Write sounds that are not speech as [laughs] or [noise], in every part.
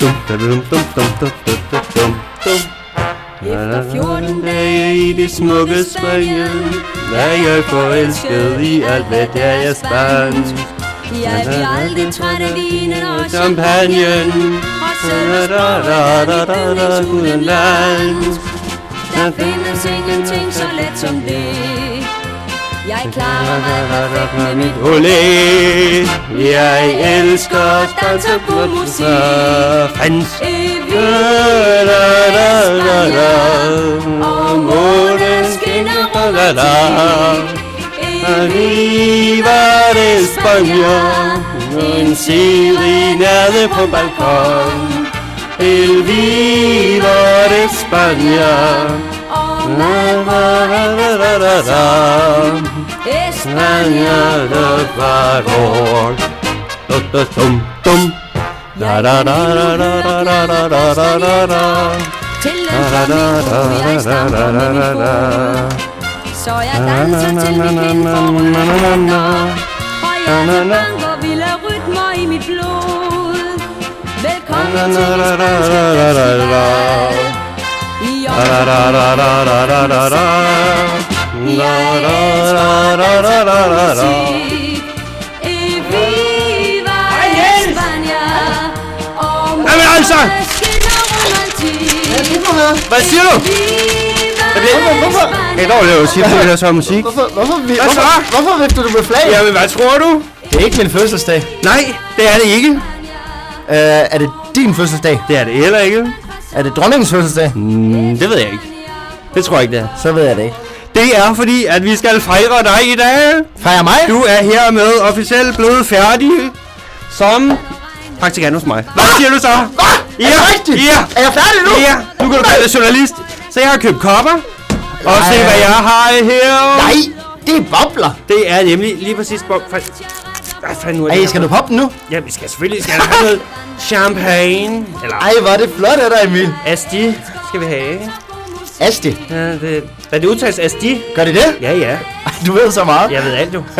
dum, da dum, dum, dum, dum, dum, dum, dum. Efter 14 dage i det smukke Spanien? Er jeg forelsket i? Alt, hvad der er spansk. Jeg bliver aldrig træt af vinen og champagnen Og selv uden land da findes ingenting så let som det. Jeg klarer mig perfekt med mit [laughs] olé. Jeg elsker dans og god musik Fransk Og månen skinner romantik Arriva España, En serenade på balkon. El viva d'Espagna La la la la la la la dum dum dum Da da da da da da da da da da da Til en da jeg da med min fod Så jeg danser til får na, na, na, na. Og jeg na. banker vilde rytmer i mit blod Velkommen til na, spanske festival I Da jeg elsker dansk musik E viva España Jamen altså! Hvad siger du? Er det ikke, hvorfor? Det er dårligt at sige, at det så musik. Hvorfor, hvorfor, vi, hvorfor, hvorfor vifter du med flag? Jamen, hvad tror du? Det er ikke min fødselsdag. Nej, det er det ikke. Øh, er det din fødselsdag? Det er det heller ikke. Er det dronningens fødselsdag? Mm, det ved jeg ikke. Det tror jeg ikke, det er. Så ved jeg det ikke. Det er fordi, at vi skal fejre dig i dag. Fejrer mig? Du er hermed officielt blevet færdig som praktikant hos mig. Hvad siger du så? Hvad? Ja, Er ja. Er jeg færdig nu? Ja, nu kan du kalde journalist. Så jeg har købt kopper. Og Nej. se, hvad jeg har her. Nej, det er bobler. Det er nemlig lige præcis... Bob. Hvad fanden nu er det Ej, skal du poppe den nu? Ja, vi skal selvfølgelig skal have noget champagne. Eller Ej, hvor er det flot af dig, Emil. Asti skal vi have. Asti, Ja, det, hvad det udtales Asti? gør det det? Ja, ja. Du ved så meget. Jeg ved alt jo. [laughs]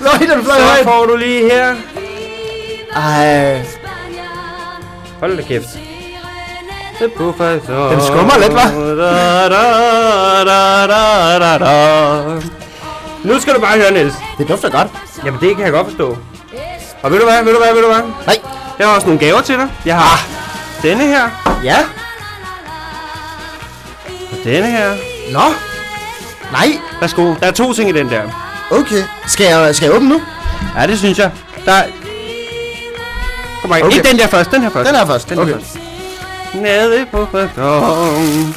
Nå, den fløj Så højt. får du lige her. Ej, Hold da kæft. Den skummer lidt, hva'? Nu skal du bare høre, Niels. det dufter godt. Jamen, det kan jeg godt forstå. Og ved du hvad, ved du hvad, ved du hvad? Nej. Jeg har også nogle gaver til dig. Jeg har denne her, Ja. Denne her. Nå. Nej. Værsgo. Der er to ting i den der. Okay. Skal jeg, skal jeg åbne nu? Ja, det synes jeg. Der er... Kom Okay. ikke den der først, den her først. Den her først. Den Okay. her først. Nede på balkon.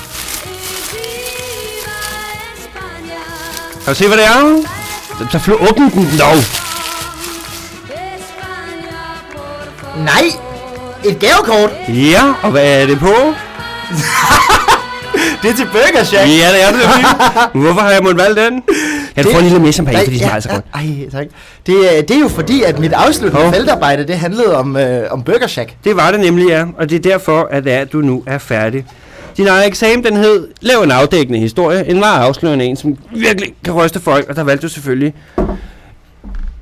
Kan du se, hvad det er? Så, så flå, åbn den dog. Nej. Et gavekort. Ja, og hvad er det på? [laughs] Det er til Burger Shack. Ja, det er det. Hvorfor har jeg måttet valgt den? Jeg Det- får en lille mere champagne, fordi det smager så godt. Ej, tak. Det, er- det er jo fordi, at mit afsluttende Hov. feltarbejde, det handlede om, øh, om Burger Shack. Det var det nemlig, ja. Og det er derfor, at, er, at du nu er færdig. Din egen eksamen, den hed Lav en afdækkende historie. En meget afslørende en, som virkelig kan ryste folk. Og der valgte du selvfølgelig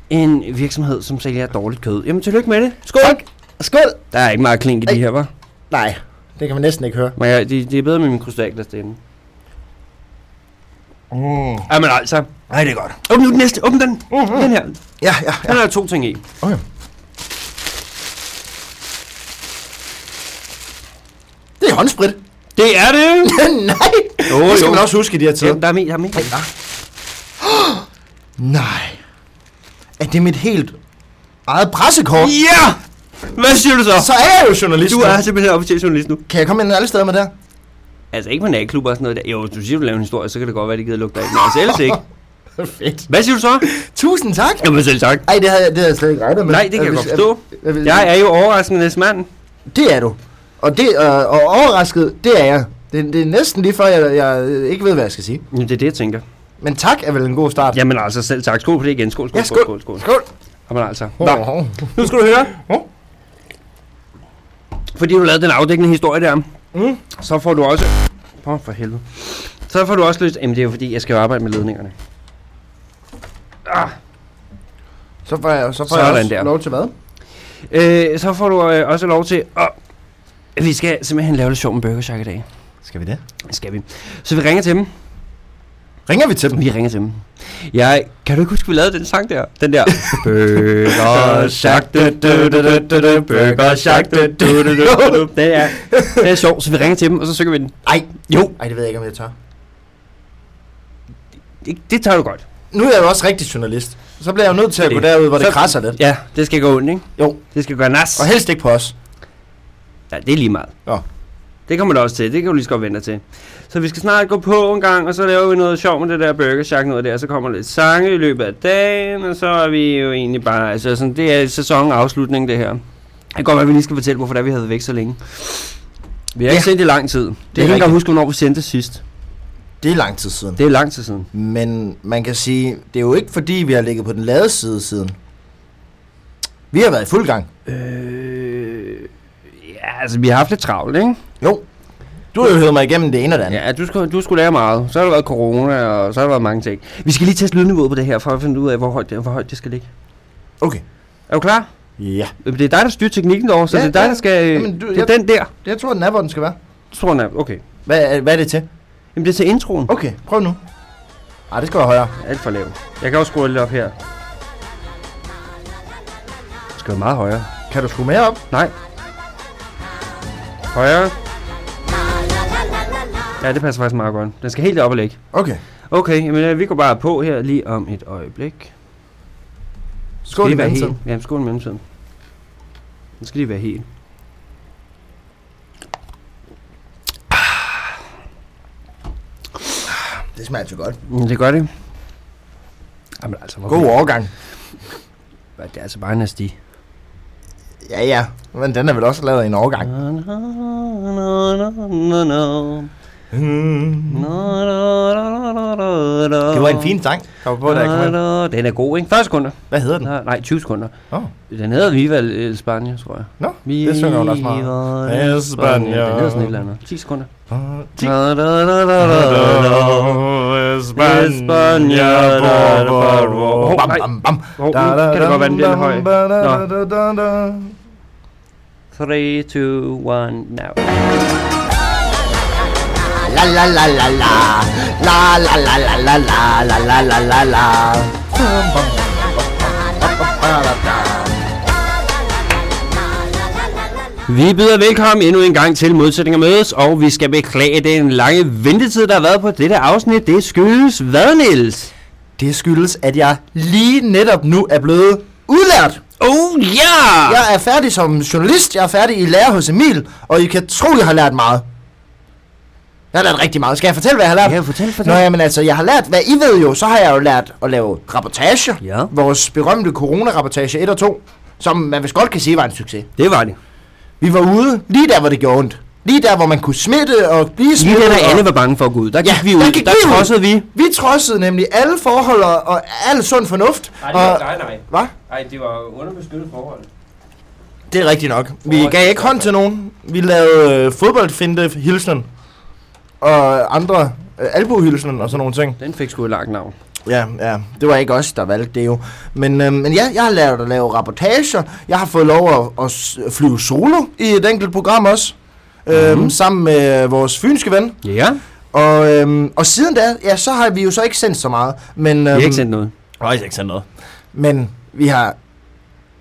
en virksomhed, som sælger dårligt kød. Jamen, tillykke med det. Skål! Tak. Skål. Der er ikke meget klink i de Ej. her, var. Nej, det kan man næsten ikke høre. Men ja, det, det er bedre med min krystalglas derinde. Mm. Jamen altså. Nej, det er godt. Åbn nu den næste. Åbn den. Den her. Ja, ja, Den er der to ting i. Okay. Det er håndsprit. Det er det. [laughs] Nej. Jo, det skal jo. man også huske i de her tider. Jamen, der er mere. Der er mere. [gasps] Nej. Er det mit helt eget pressekort? Ja! Hvad siger du så? Så er jeg jo journalist. Du nu. er simpelthen officiel journalist nu. Kan jeg komme ind alle steder med det her? Altså ikke på natklubber og sådan noget der. Jo, hvis du siger, du laver en historie, så kan det godt være, det gider lugte af. Men altså ellers ikke. [laughs] Fedt. Hvad siger du så? Tusind tak. Jamen selv tak. Ej, det havde, jeg- det havde jeg slet ikke regnet med. Nej, det kan jeg hvis- godt forstå. jeg- jeg- Jeg er jo overraskendes mand. Det er du. Og, det, øh, og overrasket, det er jeg. Det, det er næsten lige før, jeg, jeg ikke ved, hvad jeg skal sige. Jamen, det er det, jeg tænker. Men tak er vel en god start. Jamen altså selv tak. Skål på det igen. Skål, skål, Ja, skål, skål, skål. Skål. Jamen altså. Nå, nu skal du høre. Fordi du lavede den afdækkende historie der, Mm. så får du også... Åh, for helvede. Så får du også lyst... Jamen, det er jo fordi, jeg skal jo arbejde med ledningerne. Ah, Så får jeg, så får Sådan jeg også der. lov til hvad? Øh, så får du øh, også lov til at... Vi skal simpelthen lave lidt sjov med Burger Shack i dag. Skal vi det? Det skal vi. Så vi ringer til dem. Ringer vi til dem? Vi ringer til dem. Jeg, kan du ikke huske, vi lavede den sang der? Den der. [laughs] Burger Shack, du, du, du, du, du, du, Burger Shack, du, du, du, du, du. [laughs] Det er, det er sjovt, så vi ringer til dem, og så synger vi den. Nej. Jo. Ej, det ved jeg ikke, om jeg tør. Det, det tager du godt. Nu er jeg jo også rigtig journalist. Så bliver jeg jo nødt til at Det gå er derud, hvor det krasser lidt. Ja, det skal gå ondt, ikke? Jo. Det skal gøre nas. Og helst ikke på os. Ja, det er lige meget. Nå. Det kommer der også til. Det kan du lige så godt vente til. Så vi skal snart gå på en gang, og så laver vi noget sjov med det der Burger Shack noget der. Så kommer lidt sange i løbet af dagen, og så er vi jo egentlig bare... Altså, sådan, det er sæsonafslutning, det her. Det kan godt være, at vi lige skal fortælle, hvorfor det er, vi havde væk så længe. Vi har Ja. ikke sendt i lang tid. Det er ikke rigtigt. engang huske, hvornår vi sendte sidst. Det er lang tid siden. Det er lang tid siden. Men man kan sige, det er jo ikke fordi, vi har ligget på den lade side siden. Vi har været i fuld gang. Øh, ja, altså, vi har haft lidt travlt, ikke? Jo. Du har jo hørt mig igennem det ene og det andet. Ja, du skulle, du skulle lære meget. Så har der været corona, og så har der været mange ting. Vi skal lige teste lydniveauet på det her, for at finde ud af, hvor højt det, hvor højt det skal ligge. Okay. Er du klar? Ja. Det er dig, der styrer teknikken derovre, så Ja, det er dig, der skal... Jamen, du- det er jeg- den der. Jeg tror, den er, hvor den skal være. Jeg tror, den er... Okay. Hvad, er- hvad er det til? Jamen, det er til introen. Okay, prøv nu. Ej, det skal være højere. Alt for lav. Jeg kan også skrue lidt op her. Det skal være meget højere. Kan du skrue mere op? Nej. Højere. Ja, det passer faktisk meget godt. Den skal helt op og ligge. Okay. Okay, jamen øh, vi går bare på her lige om et øjeblik. Skål Skal i lige være mellemtiden. helt. Ja, skål i mellemtiden. Den skal lige være helt. Det smager så godt. Mm, Det gør det. Jamen altså, hvor God overgang. Det er altså bare en asti. Ja, ja. Men den er vel også lavet i en overgang. Hmm. Det var en fin sang. Kom på, da jeg. Den er god, ikke? 40 sekunder. Hvad hedder den? Nej, nej 20 sekunder. Åh. Den hedder Viva El Spania, tror jeg. Nå, det synger hun også meget. El Espana. Den hedder sådan et eller andet. 10 sekunder. Ti- Espana, Hov, Bam, nej. bam, bam. Nu kan det godt være, den bliver lidt høj. Nå. 3, 2, 1, now. La la la la la La la la la la la La la la la la Vi byder velkommen endnu en gang til Modsætninger Mødes, og vi skal beklage den lange ventetid, der har været på dette afsnit. Det skyldes hvad, Niels? Det skyldes, at jeg lige netop nu er blevet udlært. Oh ja! Jeg er færdig som journalist, jeg er færdig i lærer hos Emil, og I kan tro, jeg har lært meget. Jeg har lært rigtig meget. Skal jeg fortælle, hvad jeg har lært? Ja, fortæl, fortæl. Nå, jamen altså, jeg har lært, hvad I ved jo, så har jeg jo lært at lave rapportager. Ja. Vores berømte corona-rapportage 1 og 2, som man vist godt kan sige var en succes. Det var det. Vi var ude lige der, hvor det gjorde ondt. Lige der, hvor man kunne smitte og blive Lige smittet. der, der alle var bange for at gå ud. Der gik Ja, vi der ud. gik der vi ud. trodsede vi. Vi trodsede nemlig alle forhold og, og al sund fornuft. og, nej. Hvad? Nej, det var underbeskyttet forhold. Det er rigtigt nok. Vi gav ikke hånd til nogen. Vi lavede øh, fodboldfinte hilsenen. Og andre øh, albuhilsenen og sådan nogle ting. Den fik sgu et langt navn. Ja, ja. Det var ikke os, der valgte det jo. Men, øh, men ja, jeg har lært at lave rapportager. Jeg har fået lov at, at flyve solo i et enkelt program også. Øhm, Mhm. sammen med vores fynske ven. Ja, Og, øhm, og siden da, ja, så har vi jo så ikke sendt så meget. Men, øhm, vi har ikke sendt noget. Nej, ikke sendt noget. Men vi har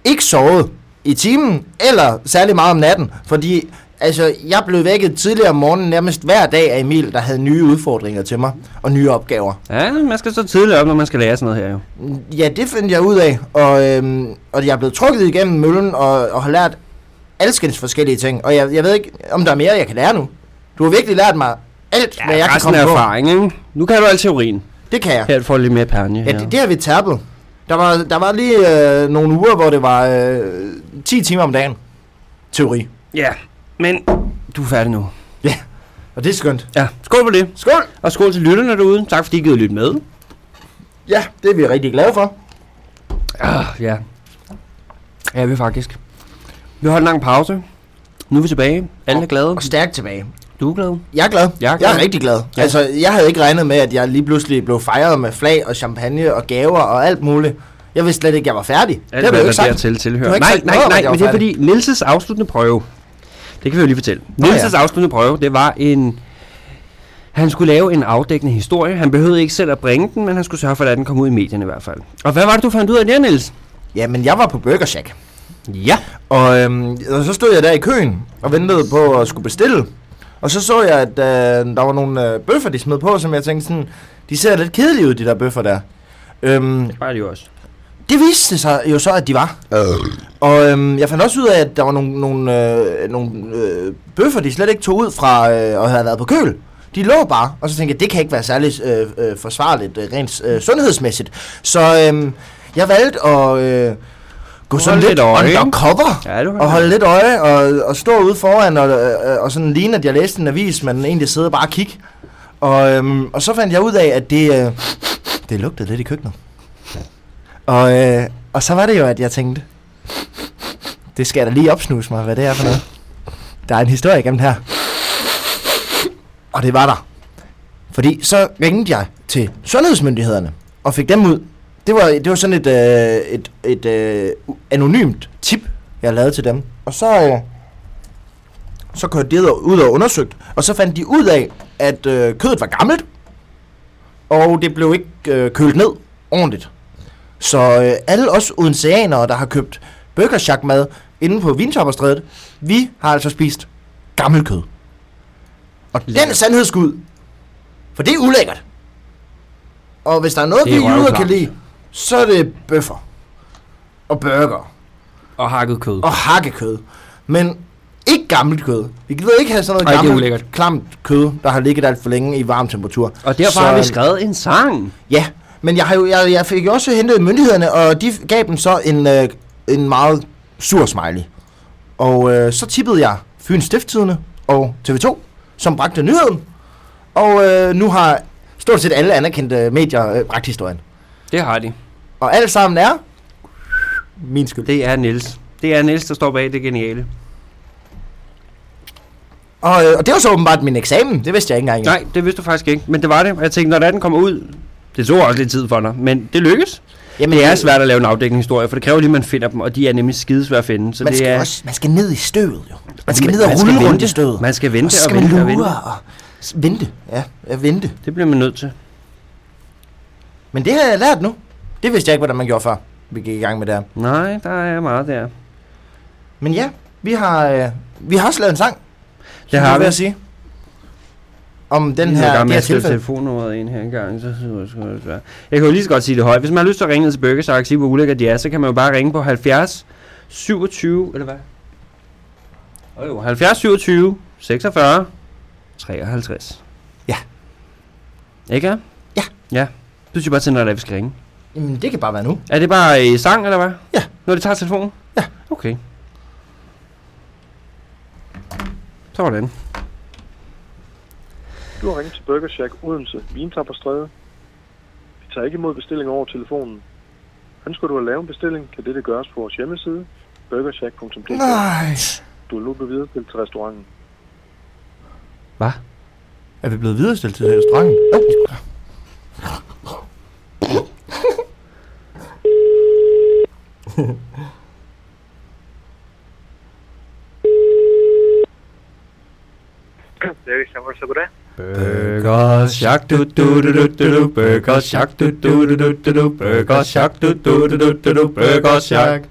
ikke sovet i timen, eller særlig meget om natten, fordi altså, jeg blev vækket tidligere om morgenen nærmest hver dag af Emil, der havde nye udfordringer til mig, og nye opgaver. Ja, man skal så tidligt op, når man skal lære sådan noget her jo. Ja, det fandt jeg ud af, og, øhm, og jeg er blevet trukket igennem møllen, og, og har lært alskens forskellige ting, og jeg, jeg ved ikke, om der er mere, jeg kan lære nu. Du har virkelig lært mig alt, ja, hvad jeg kan komme på. erfaring, ikke? Nu kan du al teorien. Det kan jeg. Her får lidt mere pærne. Ja, det, det har vi tappet. Der var, der var lige øh, nogle uger, hvor det var øh, 10 timer om dagen. Teori. ja, men du er færdig nu. Og det er skønt. Ja, skål på det. Skål! Og skål til lytterne derude. Tak fordi I gider lytte med. Ja, det er vi rigtig glade for. Ah, ja. Ja, vi faktisk. Vi holdt en lang pause. Nu er vi tilbage. Alle er glade. Og stærkt tilbage. Du er glad. Jeg er glad. Jeg er glad. Jeg er rigtig glad. Ja. Ja. Altså, jeg havde ikke regnet med, at jeg lige pludselig blev fejret med flag og champagne og gaver og alt muligt. Jeg vidste slet ikke, jeg var færdig. Alt, det har du ikke sagt. Du tilhører. har ikke Nej, sagt nej, nej, at jeg men det er fordi Nilses afsluttende prøve, det kan vi jo lige fortælle. Nå, Nilses ja. afsluttende prøve, det var en... Han skulle lave en afdækkende historie. Han behøvede ikke selv at bringe den, men han skulle sørge for, at den kom ud i medierne i hvert fald. Og hvad var det, du fandt ud af der, Niels? Jamen, jeg var på Burger Shack. Ja. Og, øhm, og så stod jeg der i køen og ventede på at skulle bestille. Og så så jeg, at øh, der var nogle øh, bøffer, de smed på, som jeg tænkte sådan, de ser lidt kedelige ud, de der bøffer der. Øhm, Det var jo også. Det viste sig jo så, at de var. Og øhm, jeg fandt også ud af, at der var nogle, nogle, øh, nogle øh, bøffer, de slet ikke tog ud fra øh, og havde været på køl. De lå bare, og så tænkte jeg, det kan ikke være særlig øh, øh, forsvarligt øh, rent øh, sundhedsmæssigt. Så øh, jeg valgte at øh, gå sådan lidt lidt øje, undercover Ja, du og holde lidt øje og, og stå ude foran og, øh, og sådan ligne, at jeg læste en avis, men egentlig sidde og bare og kigge. Og, øhm, og så fandt jeg ud af, at det, øh, det lugtede lidt i køkkenet. Og, øh, og så var det jo, at jeg tænkte, det skal jeg da lige opsnuse mig, hvad det er for noget. Der er en historie igennem her. Og det var der. Fordi så ringede jeg til sundhedsmyndighederne og fik dem ud. Det var, det var sådan et, øh, et, et øh, anonymt tip, jeg lavede til dem. Og så, øh, så kørte de ud og undersøgte, og så fandt de ud af, at øh, kødet var gammelt, og det blev ikke øh, kølet ned ordentligt. Så øh, alle os odenseanere, der har købt Burger Shack mad inde på Vintopperstrædet, vi har altså spist gammel kød. Og den Lækkert. sandhed skal ud. For det er ulækkert. Og hvis der er noget, Det vi er jyder kan lide, så er det bøffer. Og burger. Og hakket kød. Og hakkekød. Men ikke gammelt kød. Vi gider ikke have sådan Ej, noget er gammelt, klamt kød, der har ligget alt for længe i varm temperatur. Og derfor Så, har vi skrevet en sang. Ja, men jeg, har jo, jeg, jeg fik jo også hentet myndighederne, og de gav dem så en, øh, en meget sur smiley. Og øh, så tippede jeg Fyns Stifttidene og TV2, som bragte nyheden. Og øh, nu har stort set alle anerkendte medier øh, bragt historien. Det har de. Og alt sammen er min skyld. Det er Niels. Det er Niels, der står bag det geniale. Og, øh, og det var så åbenbart min eksamen. Det vidste jeg ikke engang. Nej, det vidste du faktisk ikke. Men det var det. Og jeg tænkte, når den kommer ud, det tog også lidt tid for dig. Men det lykkes. Jamen, Det er svært at lave en afdækkende historie, for det kræver lige, at man finder dem, og de er nemlig skidesvære at finde. Så Man det skal, er, også, man skal ned i støvet, jo. Man skal Man- ned og man rulle rundt i støvet. Man skal vente og så og skal man vente og vente. og vente. Ja, ja, vente. Det bliver man nødt til. Men det har jeg lært nu. Det vidste jeg ikke, hvordan man gjorde før. Vi gik i gang med det her. Nej, der er meget der. Men ja, vi har, øh, vi har også lavet en sang. Det har jeg vi. at sige. Om den her, er det med at skrive telefonnummeret ind her engang. Så, så, så, så. Jeg kan jo lige så godt sige det højt. Hvis man har lyst til at ringe til Burger Shack og sige, hvor ulækker de er, så kan man jo bare ringe på 70 27, eller hvad? Oh, jo, 70 27 46 53. Ja. Ikke ja? Ja. Du siger bare til, når det er, vi skal ringe. Jamen, det kan bare være nu. Er det bare i sang, eller hvad? Ja. Når de tager telefonen? Ja. Okay. Sådan. Du har ringet til Burger Shack Odense, Vintapperstræde. Vi tager ikke imod bestillinger over telefonen. Ønsker du at lave en bestilling, kan dette gøres på vores hjemmeside, burgershack.dk. Nej. Du er nu bevidret til restauranten. Hvad? Er vi blevet viderestillet til restauranten? Oh. Burger Shack, så goddag. Burger Shack, du du du du du du Burger Shack, du du du du du du Burger Shack, du du du du du du Burger Shack.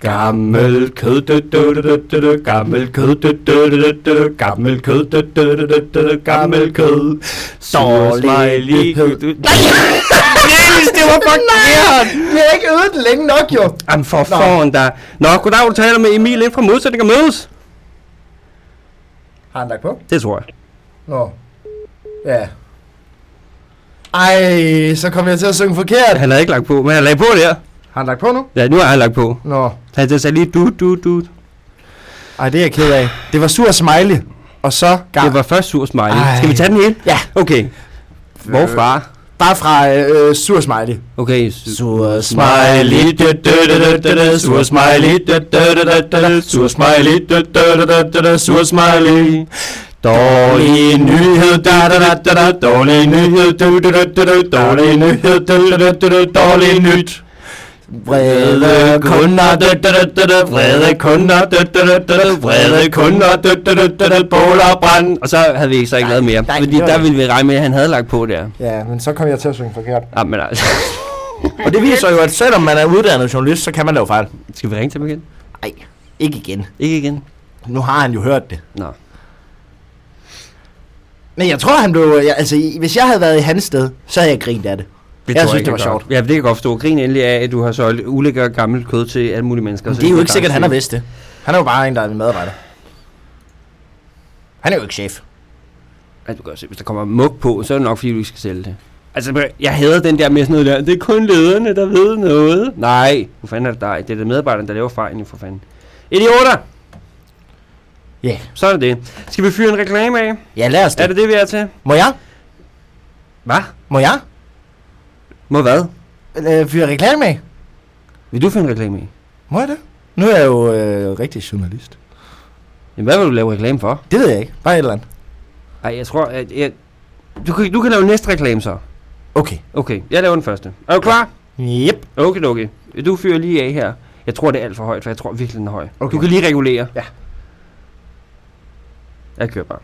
Gammel kød, du du du du du Gammel kød, du du du du du Gammel kød, du du du du du Gammel kød. Du- Nej! Niels, det var forkert! Vi har ikke øvet den længe nok, jo. Jamen for foran dig. Nå, goddag, du taler med Emil ind fra modsætning og mødes. Har han lagt på? Det tror jeg. Nå. Ja. Ej, så kom jeg til at synge forkert. Han havde ikke lagt på, men han lagde på der. Har han lagt på nu? Ja, nu har han lagt på. Nå. Han sagde lige du, du, du. Ej, det er jeg ked af. Det var sur smiley. Og så gang. Det var først sur smiley. Ej. Skal vi tage den hele? Ja. Okay. Hvorfra? Bare fra øh, sur smiley. Okay. Sur smiley. du, du, du, du, Sur smiley. Sur smiley. Sur smiley. Dårlig nyhed, da da da da da, dårlig nyhed, du du du du du, dårlig nyhed, du du du du du, dårlig nyt. Vrede kunder, dø, dø, dø, dø, dø, vrede kunder, dø, dø, dø, dø, dø, vrede kunder, dø, dø, dø, dø, dø, bål og brand. Og så havde vi så ikke lavet mere. nej, fordi der ville vi regne med, at han havde lagt på der. Ja, men så kom jeg til at synge forkert. Ja, men altså, Og det viser jo, at selvom man er uddannet journalist, så kan man lave fejl. skal vi ringe til ham igen? Nej, ikke igen. Ikke igen? Nu har han jo hørt det. Nå. Men jeg tror, han blev... Jeg, altså, hvis jeg havde været i hans sted, så havde jeg grint af det. Det Jeg tror synes, det var jeg sjovt. Ja, det kan jeg godt forstå. Grin endelig af, at du har solgt ulækker gammelt kød til alle mulige mennesker. Men det er jo ikke sikkert, han har vidst det. Han er jo bare en, der er en medarbejder. Han er jo ikke chef. Ja, du kan se, hvis der kommer mug på, så er det nok, fordi du ikke skal sælge det. Altså, jeg hader den der med sådan noget der, det er kun lederne, der ved noget. Nej, hvor fanden er det dig? Det er det medarbejderne, der laver fejlen, for fanden. Idioter! Ja. Yeah. Så er det det. Skal vi fyre en reklame af? Ja, lad os det. Er det det, vi er til? Må jeg? Hvad? Må jeg? Må hvad? Øh, fyre reklame af? Vil du fyre en reklame af? Må jeg det? Nu er jeg jo øh, rigtig journalist. Jamen, hvad vil du lave reklame for? Det ved jeg ikke. Bare et eller andet. Ej, jeg tror, at jeg... Du kan, du kan lave næste reklame så. Okay. Okay, jeg laver den første. Er du klar? Yep. Okay, okay. Du fyrer lige af her. Jeg tror, det er alt for højt, for jeg tror virkelig, den er høj. Okay. Du kan lige regulere. Ja. Jeg kører bare.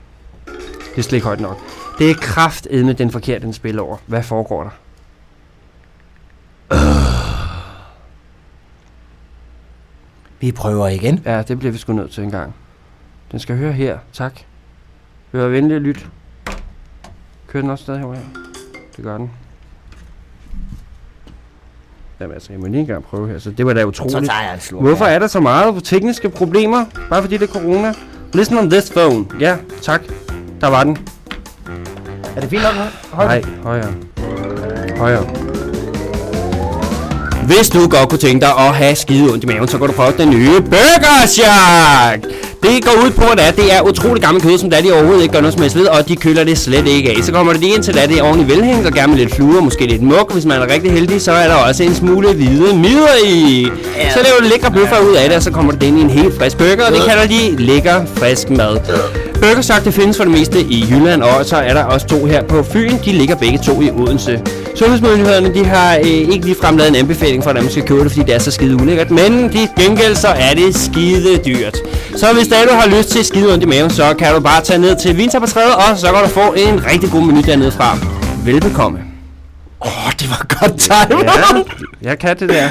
Det er slet ikke højt nok. Det er kraftedme den forkerte, den spiller over. Hvad foregår der? Vi prøver igen. Ja, det bliver vi sgu nødt til en gang. Den skal høre her. Tak. Hør venlig og lyt. Kører den også stadig herovre? Det gør den. Jamen altså, jeg må lige engang prøve her. Så det var da Så utroligt. tager jeg en slurk. Hvorfor er der så meget tekniske problemer? Bare fordi det er corona? Listen on this phone. Ja, tak. Der var den. Er det fint nok? Hold Nej, højere. Højere. Hvis du godt kunne tænke dig at have skide ondt i maven, så kan du prøve den nye Burger Shack. Det går ud på, at det er utrolig gammel kød, som daddy overhovedet ikke gør noget helst ved, og de køler det slet ikke af. Så kommer det lige ind til, at det er ordentligt velhængt og gerne med lidt fluer, måske lidt muk. Hvis man er rigtig heldig, så er der også en smule hvide midler i. Så laver du lækre bøffer ud af det, og så kommer det ind i en helt frisk burger, og det kalder de lækker frisk mad. Burger Shack, det findes for det meste i Jylland, og så er der også to her på Fyn. De ligger begge to i Odense. Sundhedsmyndighederne de har øh, ikke ligefrem lavet en anbefaling for, at man skal købe det, fordi det er så skide ulækkert. Men de gengæld så er det skide dyrt. Så hvis der du har lyst til skide ondt i maven, så kan du bare tage ned til Vinter på træet, og så kan du få en rigtig god menu dernede fra. Velbekomme. Åh, oh, det var godt time. Ja, [laughs] jeg kan det der.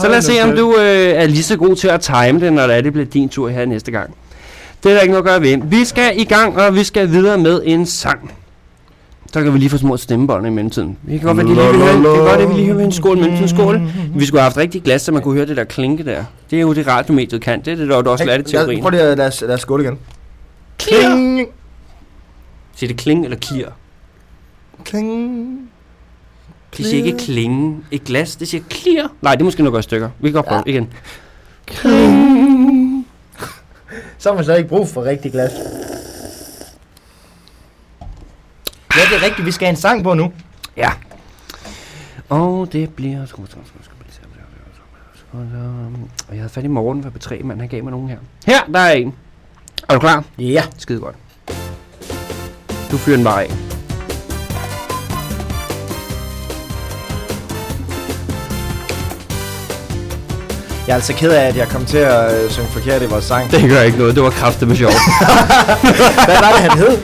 Så lad os se, om du øh, er lige så god til at time det, når det, er, det bliver din tur her næste gang. Det er der ikke noget at gøre ved. Vi skal i gang, og vi skal videre med en sang. Så kan vi lige få små stemmebånd i mellemtiden. Vi kan godt være, de lige vil høre, det godt, at vi lige hører en skål mellem en skål. Vi skulle have haft rigtig glas, så man kunne høre det der klinke der. Det er jo det radiomediet kan. Det er det, der du også lærte i teorien. Prøv lige at lad os, lad os skåle igen. Kling. Siger det kling eller kier? Kling. De siger ikke klinge. Et glas, det siger klier. Nej, det er måske nok også stykker. Vi kan godt prøve ja. igen. Så har man slet ikke brug for rigtig glas. Ja, det er rigtigt. Vi skal have en sang på nu. Ja. Og det bliver... Og jeg havde fat i morgen på tre men han gav mig nogen her. Her, der er en. Er du klar? Ja. Skide godt. Du fyrer den bare af. Jeg er altså ked af, at jeg kom til at øh, synge forkert i vores sang. Det gør ikke noget, det var kraftigt sjovt. [laughs] Hvad var det, han hed?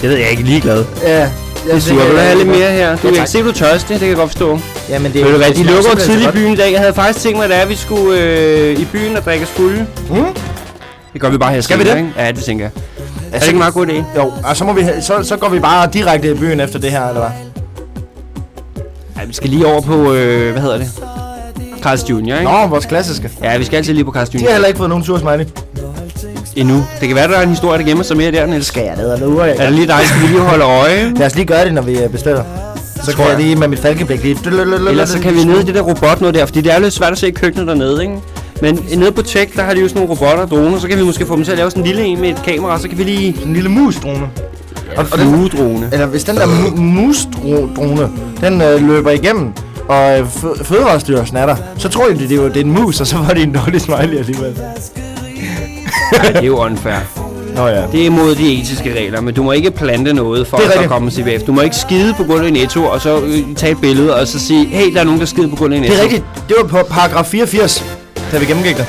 det ved jeg ikke ligeglad. Ja. Det er sur. Vil du have lidt mere her? Du Ja, kan se, du er tørstig, det kan jeg godt forstå. Jamen, det Ved du hvad, det de lukker tidligt i byen i dag. Jeg havde faktisk tænkt mig, at det er, vi skulle øh, i byen og drikke os fulde. Mm. Det gør vi bare her Skal vi det? Ikke? Ja, det tænker jeg. Er det ikke en meget god idé? Jo, og så, må vi, så, så går vi bare direkte i byen efter det her, eller hvad? Ja, vi skal lige over på, øh, hvad hedder det? Carl's Junior, ikke? Nå, vores klassiske. Ja, vi skal altid lige på Carl's De Junior. har heller ikke fået nogen sur smiley. Endnu. Det kan være, der er en historie, der gemmer sig mere der, Niels. Skal jeg ned og lure, Er det lige dig, skal vi lige holde øje? Lad os lige gøre det, når vi øh, bestiller. Så kan jeg lige med mit falkeblik lige... Ellers så kan vi ned i det der robot noget der, fordi det er lidt svært at se i køkkenet dernede, ikke? Men nede på Tech, der har de jo sådan nogle robotter og droner, så kan vi måske få dem til at lave sådan en lille en med et kamera, så kan vi lige... En lille mus-drone. Og, og den, eller hvis den der mu- mus-drone, den øh, løber igennem, og øh, fø- Fødevarestyrelsen er der, så tror de, det er, jo, det er en mus, og så var det en dårlig smiley alligevel. Nej, det er jo unfair. Nå, ja. Det er imod de etiske regler, men du må ikke plante noget for at komme CVF. Du må ikke skide på grund af Netto, og så øh, tage et billede og så sige, hey, der er nogen, der skider på grund af Netto. Det er rigtigt. Det var på paragraf 84, da vi gennemgik det.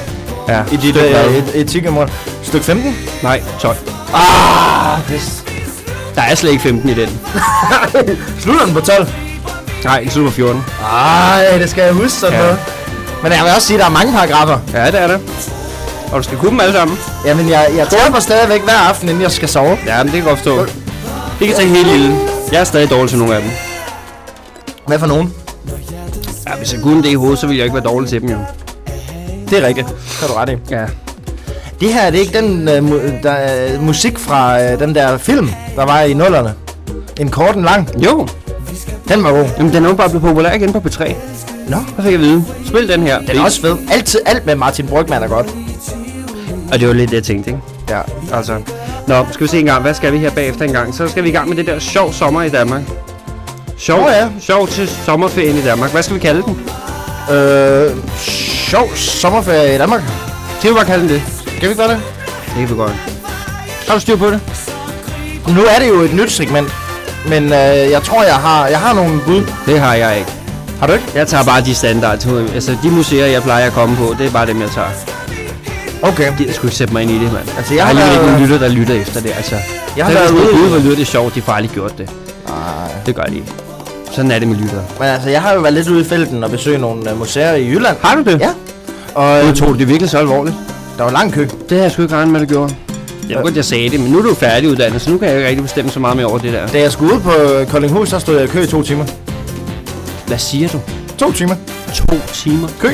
Ja. I dit øh, et, etikområde. Stykke 15? Nej, 12. Ah, det Der er slet ikke 15 i den. [laughs] slutter den på 12. Nej, slutter på 14. Ej, det skal jeg huske sådan Ja. noget. Men jeg vil også sige, at der er mange paragrafer. Ja, det er det. Og du skal kunne dem alle sammen. Jamen, jeg, jeg taber stadigvæk hver aften, inden jeg skal sove. Ja, men det kan godt forstå. Det kan tage helt lille. Jeg er stadig dårlig til nogle af dem. Hvad for nogen? Ja, hvis jeg kunne det i hovedet, så ville jeg ikke være dårlig til dem jo. Det er rigtigt. Det du ret i. Ja. Det her er det ikke den uh, mu- der, er musik fra uh, den der film, der var i nullerne. En kort en lang. Jo, Den var god. Jamen, den er jo bare blevet populær igen på P3. Nå. Hvad fik jeg vide? Spil den her. Den er også fed. Altid, alt med Martin Brygman er godt. Og det var lidt det, jeg tænkte, ikke? Ja. Altså. Nå, skal vi se en gang. Hvad skal vi her bagefter en gang? Så skal vi i gang med det der sjov sommer i Danmark. Sjov, Nå ja. sjov til sommerferien i Danmark. Hvad skal vi kalde den? Øh, sjov sommerferie i Danmark. Skal vi bare kalde den det? Skal vi gøre det? Det kan vi godt. Har du styr på det? Nu er det jo et nyt segment. Men øh, jeg tror, jeg har, jeg har nogle bud. Det har jeg ikke. Har du ikke? Jeg tager bare de standard. Altså, de museer, jeg plejer at komme på, det er bare dem, jeg tager. Okay. Jeg sgu ikke sætte mig ind i det, mand. Altså, Jeg har har alligevel ikke nogen lytter, der lytter efter det, altså. Jeg har været ude... ude, hvor lytter det sjovt, de får aldrig gjort det. Nej. Det gør de ikke. Sådan er det med lyttere. Men altså, jeg har jo været lidt ude i felten og besøgt nogle uh, museer i Jylland. Har du det? Ja. Og Du øh, tog det virkelig så alvorligt. der var lang kø. Det har jeg sgu ikke regnet med, at du gjorde. Det var godt, jeg sagde det, men nu er du færdiguddannet, så nu kan jeg ikke rigtig bestemme så meget mere over det der. Da jeg skulle ud på øh, Koldinghus, så stod jeg i kø i to timer. Hvad siger du? To timer. To timer? Kø.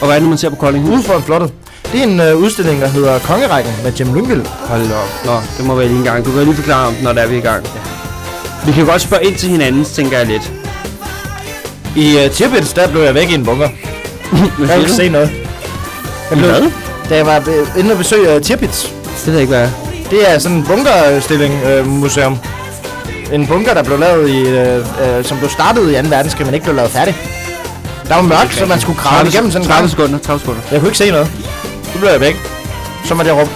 Og hvad er det nu, man ser på Koldinghus? Ude foran slottet. Det er en øh, udstilling, der hedder Kongerækken med Jim Lyngvild. Hold op. Nå, det må være lige en gang. Du kan lige forklare om den, når der er vi i gang. Vi kan godt spørge ind til hinanden, tænker jeg lidt. I uh, Tirpitz, der blev jeg væk i en bunker. [laughs] Jeg siger ikke se noget. Jeg blev, Hvad? Da jeg var øh, inde og besøge uh, Tirpitz. Det ved jeg ikke, hvad er. Det er sådan en bunkerstilling øh, museum. En bunker, der blev lavet i, øh, øh, som blev startet i 2. verdenskrig, men ikke blev lavet færdig. Der var mørkt, så man skulle kravle igennem sådan en 30 gang. sekunder, 30 sekunder. Jeg kunne ikke se noget. Så blev jeg væk. Så måtte jeg råbe.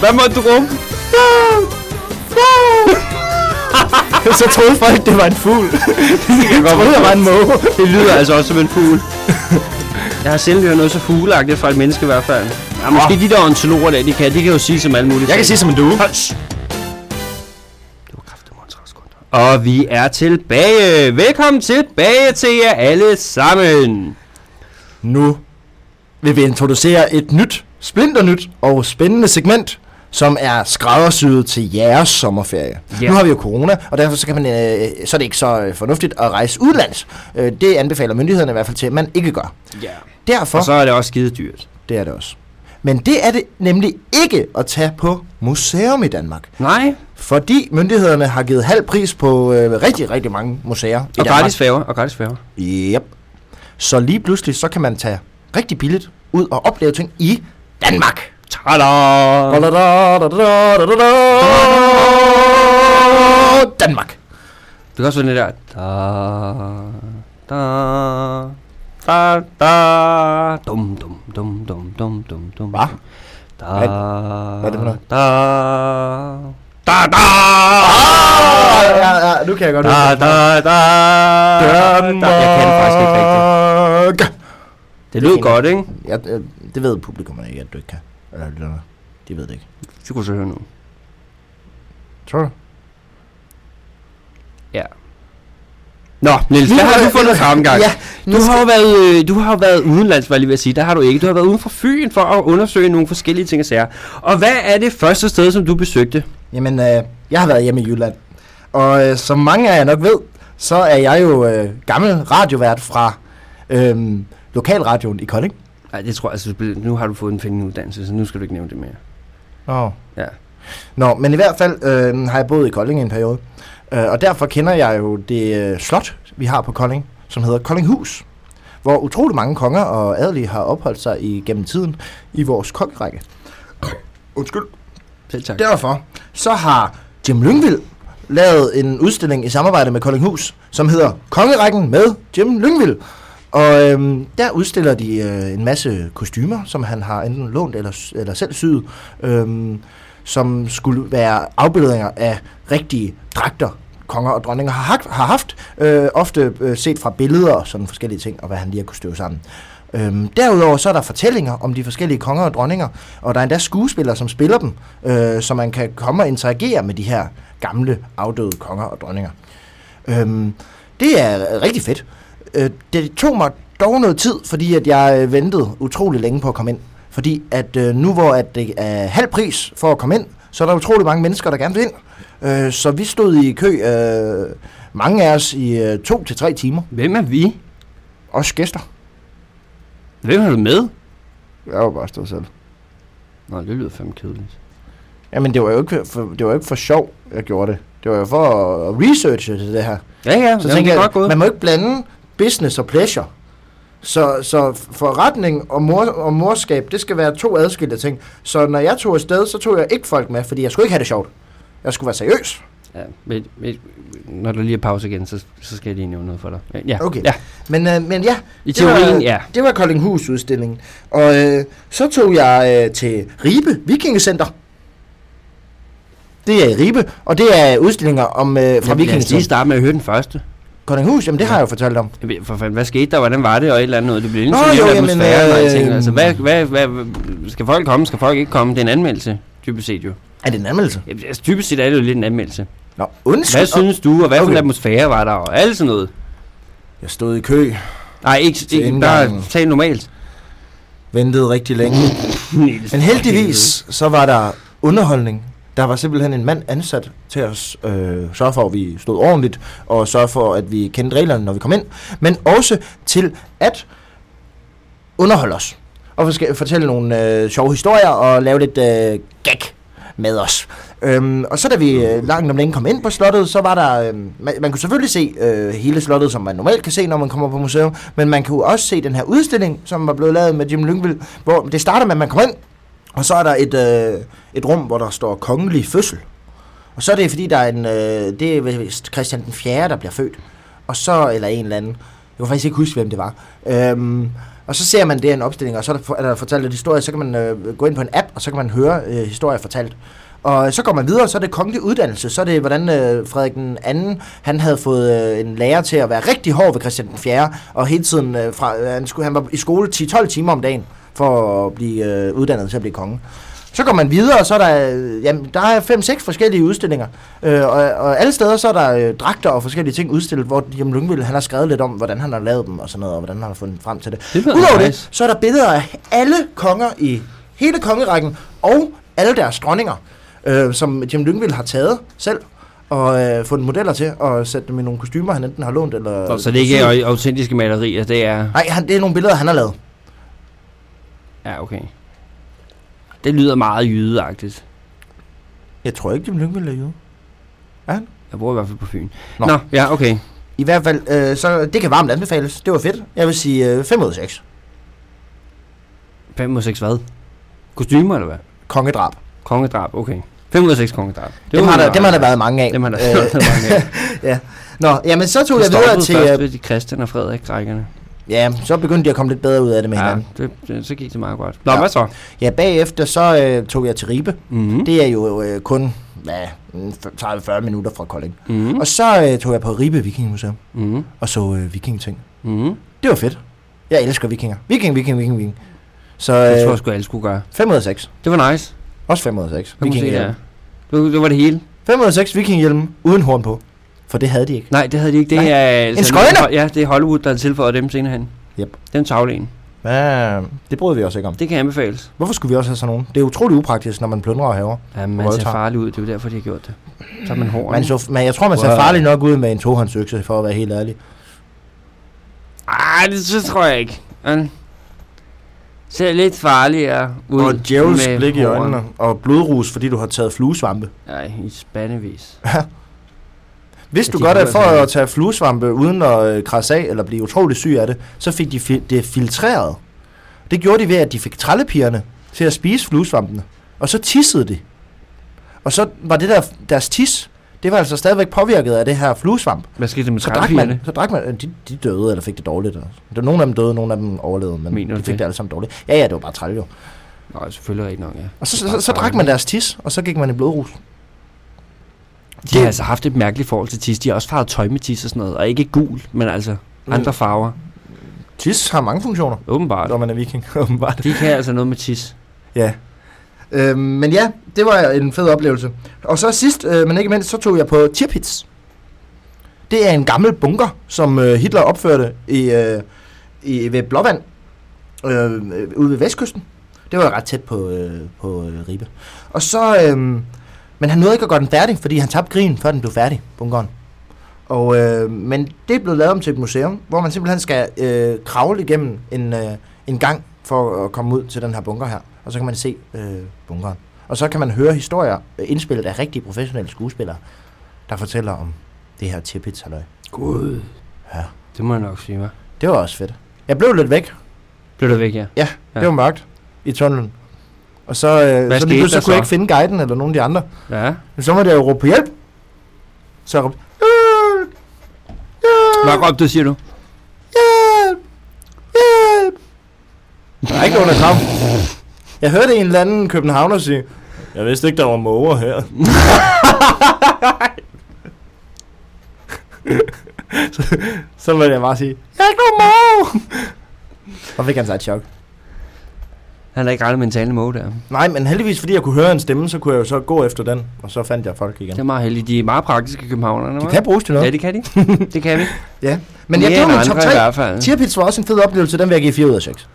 Hvad måtte du råbe? [laughs] så troede folk, det var en fugl. jeg [laughs] troede, jeg var en måge. Det lyder altså også som en fugl. [laughs] Jeg har selv hørt noget så fugleagtigt fra et menneske i hvert fald. Ja, måske de der ontologer der, de kan, de kan jo sige som alle mulige Jeg kan sige som en due. Hold shh. Det var kraftigt 30 sekunder. Og vi er tilbage. Velkommen tilbage til jer alle sammen. Nu vil vi introducere et nyt, splinternyt og spændende segment, som er skræddersyet til jeres sommerferie. Ja. Nu har vi jo corona, og derfor så, kan man, øh, så er det ikke så øh, fornuftigt at rejse udlands. Øh, det anbefaler myndighederne i hvert fald til, at man ikke gør. Ja. Derfor, Og så er det også skide dyrt. det er det også. Men det er det nemlig ikke at tage på museum i Danmark. Nej. Fordi myndighederne har givet halv pris på øh, rigtig, rigtig mange museer i Og gratis færger. Og gratis færger. Yep. Så lige pludselig, så kan man tage rigtig billigt ud og opleve ting i Danmark. Danmark. Det kan også være den der. Da, da, da, da, dum, dum, dum, dum, dum, dum, dum. Hvad? Da, Hvad- hvad er det for noget? Da, da, da, Ja, ja, nu kan jeg godt da, da, da, da. Jeg kan faktisk ikke rigtigt. Det lød godt, ikke? Ja, det ved publikum ikke, at du ikke kan. Eller lytterne. De ved det ikke. Det kunne så høre nu. Tror du? Ja. Nå, Niels, hvad har du fundet fremgang? Ja, Du har jo været, øh, du har jo været udenlands, var jeg lige ved at sige. Der har du ikke. Du har været uden for Fyn for at undersøge nogle forskellige ting og sager. Og hvad er det første sted, som du besøgte? Jamen, øh, jeg har været hjemme i Jylland. Og øh, som mange af jer nok ved, så er jeg jo øh, gammel radiovært fra øh, lokalradioen i Kolding. Nej, det tror jeg, altså, nu har du fået en fængende uddannelse, så nu skal du ikke nævne det mere. Nå. Ja. Nå, men i hvert fald øh, har jeg boet i Kolding i en periode. Øh, og derfor kender jeg jo det øh, slot, vi har på Kolding, som hedder Koldinghus. Hvor utrolig mange konger og adelige har opholdt sig igennem tiden i vores kongerække. Undskyld. Selv tak. Derfor så har Jim Lyngvild lavet en udstilling i samarbejde med Koldinghus, som hedder Kongerækken med Jim Lyngvild. Og øhm, der udstiller de øh, en masse kostymer, som han har enten lånt eller, eller selv syet, øhm, som skulle være afbildninger af rigtige dragter, konger og dronninger har, har haft, øh, ofte øh, set fra billeder og sådan forskellige ting, og hvad han lige har kunne støve sammen. Øhm, derudover så er der fortællinger om de forskellige konger og dronninger, og der er endda skuespillere, som spiller dem, øh, så man kan komme og interagere med de her gamle, afdøde konger og dronninger. Øhm, det er rigtig fedt. Øh, det tog mig dog noget tid, fordi at jeg øh, ventede utrolig længe på at komme ind. Fordi at øh, nu hvor at det er halv pris for at komme ind, så er der utrolig mange mennesker, der gerne vil ind. Øh, så vi stod i kø, øh, mange af os, i øh, to til tre timer. Hvem er vi? Også gæster. Hvem har du med? Jeg var bare stået selv. Nå, det lyder fandme kedeligt. Jamen, det var jo ikke for, det var jo ikke for sjov, jeg gjorde det. Det var jo for at researche det her. Ja, ja, Så Jamen, tænker det er jeg, godt gået. man må ikke blande business og pleasure. Så, så forretning og, mor, og morskab, det skal være to adskilte ting. Så når jeg tog afsted, så tog jeg ikke folk med, fordi jeg skulle ikke have det sjovt. Jeg skulle være seriøs. Ja, men, men, når der lige er pause igen, så, så skal jeg lige nævne noget for dig. Ja, Okay. ja. Men, øh, men ja, I Det var- teorien, ja. det var Koldinghus udstillingen. Og øh, så tog jeg øh, til Ribe Vikingecenter. Det er i Ribe, og det er udstillinger om øh, fra Jamen, lad os lige starte med at høre den første. Koldinghus, jamen det har jeg jo fortalt om. Jeg For fanden, hvad skete der? Hvordan var det? Og et eller andet noget. Det blev jo, sådan jamen, atmosfæren og alting. Altså, hvad, hvad, hvad, skal folk komme? Skal folk ikke komme? Det er en anmeldelse, typisk set jo. Er det en anmeldelse? Altså, typisk set er det jo lidt en anmeldelse. Nå, undskyld. Hvad synes du, og hvad for Okay. en atmosfære var der, og alt sådan noget? Jeg stod i kø, Nej, ikke, ikke bare tal normalt. ventede rigtig længe. [laughs] Men heldigvis, så var der underholdning. Der var simpelthen en mand ansat til at øh, sørge for, at vi stod ordentligt, og sørge for, at vi kendte reglerne, når vi kom ind. Men også til at underholde os. Og fortælle nogle øh, sjove historier, og lave lidt øh, gag med os. Øhm, og så da vi øh, langt om længe kom ind på slottet, så var der, øh, man, man kunne selvfølgelig se øh, hele slottet, som man normalt kan se, når man kommer på museum, men man kunne også se den her udstilling, som var blevet lavet med Jim Lyngvild, hvor det starter med, at man kommer ind, og så er der et, øh, et rum, hvor der står kongelig fødsel. Og så er det, fordi der er en, øh, det er Christian den 4., der bliver født. Og så, eller en eller anden, jeg kan faktisk ikke huske, hvem det var. Øhm, og så ser man det en opstilling, og så er der, er der fortalt en historie, så kan man øh, gå ind på en app, og så kan man høre øh, historier fortalt. Og så går man videre, så er det kongelig uddannelse, så er det, hvordan øh, Frederik den anden, han havde fået øh, en lærer til at være rigtig hård ved Christian den 4., og hele tiden, øh, fra, øh, han, skulle, han var i skole 10-12 timer om dagen, for at blive øh, uddannet til at blive konge. Så går man videre, og så er der, øh, jamen, der er fem-seks forskellige udstillinger. Øh, og, og alle steder, så er der øh, dragter og forskellige ting udstillet, hvor Jim Lyngvild, han har skrevet lidt om, hvordan han har lavet dem og sådan noget, og hvordan han har fundet frem til det. Det Udover nice. det, så er der billeder af alle konger i hele kongerækken, og alle deres dronninger, øh, som Jim Lyngvild har taget selv, og øh, fundet modeller til, og sætte dem i nogle kostymer, han enten har lånt, eller... Så, så det ikke er autentiske malerier, det er... Nej, han, det er nogle billeder, han har lavet. Ja, okay. Det lyder meget jydeagtigt. Jeg tror ikke, Jim Lyngvild er jøde. Jeg bor i hvert fald på Fyn. Nå. Nå, Nå ja, okay. I hvert fald, øh, så det kan varmt anbefales. Det var fedt. Jeg vil sige øh, 5 ud af 6. 5 ud af 6 hvad? Kostymer eller hvad? Kongedrab. Kongedrab, okay. 5 ud af 6 kongedrab. Det Dem har, der, dem har der været mange af. Dem har der [laughs] Øh, været mange af. [laughs] Nå, jamen så tog jeg videre til... først Øh, ved de Christian og Frederik rækkerne. ja, så begyndte de at komme lidt bedre ud af det med Ja, hinanden. det, det, så gik det meget godt. Nå, Ja. hvad så? Ja, bagefter så øh, tog jeg til Ribe. Mm-hmm. Det er jo øh, kun ja, en f- 30-40 minutter fra Kolding. Mm-hmm. Og så øh, tog jeg på Ribe Vikingmuseum Mm-hmm. og så øh, vikingeting. Mm-hmm. Det var fedt. Jeg elsker vikinger. Viking, viking, viking, viking. Så Det tror jeg øh, sgu, alle skulle gøre. 5 ud af 6. Det var nice. Også 5 ud af 6. Kan man se, ja. Det, det var det hele. 5 ud af 6 vikinghjelm uden horn på. For det havde de ikke. Nej, det havde de ikke. Det Nej. er altså skøjner? Ja, det er Hollywood, der har tilføjet dem senere hen. Yep. Den tavle en. Ja, det bryder vi også ikke om. Det kan anbefales. Hvorfor skulle vi også have sådan nogen? Det er utrolig upraktisk, når man plundrer haver. Ja, man ser farlig ud. Det er jo derfor, de har gjort det. Så er man hård. Man så, men jeg tror, man ser Wow. farligt nok ud med en tohåndsøkse, for at være helt ærlig. Ej, det, så tror jeg ikke. Han ser lidt farligere ud. Og djævelsk med blik i øjnene, og blodrus, fordi du har taget fluesvampe. Nej, i spandevis. [laughs] Hvis du godt er for at tage fluesvampe uden at øh, krasse af eller blive utrolig syg af det, så fik de fi- det filtreret. Det gjorde de ved, at de fik trællepigerne til at spise fluesvampene. Og så tissede de. Og så var det der, deres tis, det var altså stadigvæk påvirket af det her fluesvamp. Hvad skete der med Så drak man, så drak man, de, de døde eller fik det dårligt. Altså. Det var nogle af dem døde, nogle af dem overlevede, men Mener de fik det? det alle sammen dårligt. Ja, ja, det var bare træl jo. Nå, selvfølgelig rigtig nok, ja. Og så, så, så, så drak man deres tis, og så gik man i blodrus. De har altså haft et mærkeligt forhold til tis. De har også farvet tøj med tis og sådan noget. Og ikke gul, men altså andre farver. Tis har mange funktioner, Åbenbart. når man er viking, [laughs] åbenbart. De kan altså noget med tis. Ja. Øh, men ja, det var en fed oplevelse. Og så sidst, øh, men ikke mindst, så tog jeg på Tirpitz. Det er en gammel bunker, som øh, Hitler opførte i, øh, i, ved Blåvand, øh, ude ved vestkysten. Det var ret tæt på, øh, på øh, Ribe. Og så, øh, men han nåede ikke at gøre den færdig, fordi han tabte krigen, før den blev færdig, bunkeren. Og, øh, men det er blevet lavet om til et museum, hvor man simpelthen skal øh, kravle igennem en, øh, en gang for at komme ud til den her bunker her. Og så kan man se øh, bunkeren. Og så kan man høre historier indspillet af rigtige professionelle skuespillere, der fortæller om det her tippets. Gud. Ja. Det må jeg nok sige, hva'? Det var også fedt. Jeg blev lidt væk. Blev du væk, ja? Ja, Ja. ja. det var mørkt i tunnelen. Og så, øh, Hvad så, lige pludselig så? kunne jeg ikke finde guiden eller nogen af de andre. Ja. Men så måtte jeg jo råbe på hjælp. Så jeg råbte, hjælp! Hjælp! Hvad råbte du, siger du? Hjælp! Hjælp! Der er ikke nogen, der kom. Jeg hørte en eller anden københavner sige, jeg vidste ikke, der var måger her. [laughs] så, så måtte jeg bare sige, jeg er ikke nogen måger! Og fik han sig et chok. Han har ikke regnet med en talende måge der. Nej, men heldigvis, fordi jeg kunne høre en stemme, så kunne jeg jo så gå efter den, og så fandt jeg folk igen. Det er meget heldigt. De er meget praktiske københavnerne. Det hva'? kan bruges til noget. Ja, det kan de. det kan vi. [laughs] Ja. Men Mere jeg gjorde min top andre 3. i hvert fald. Tierpitz var også en fed oplevelse, den vil jeg give 4 ud af 6.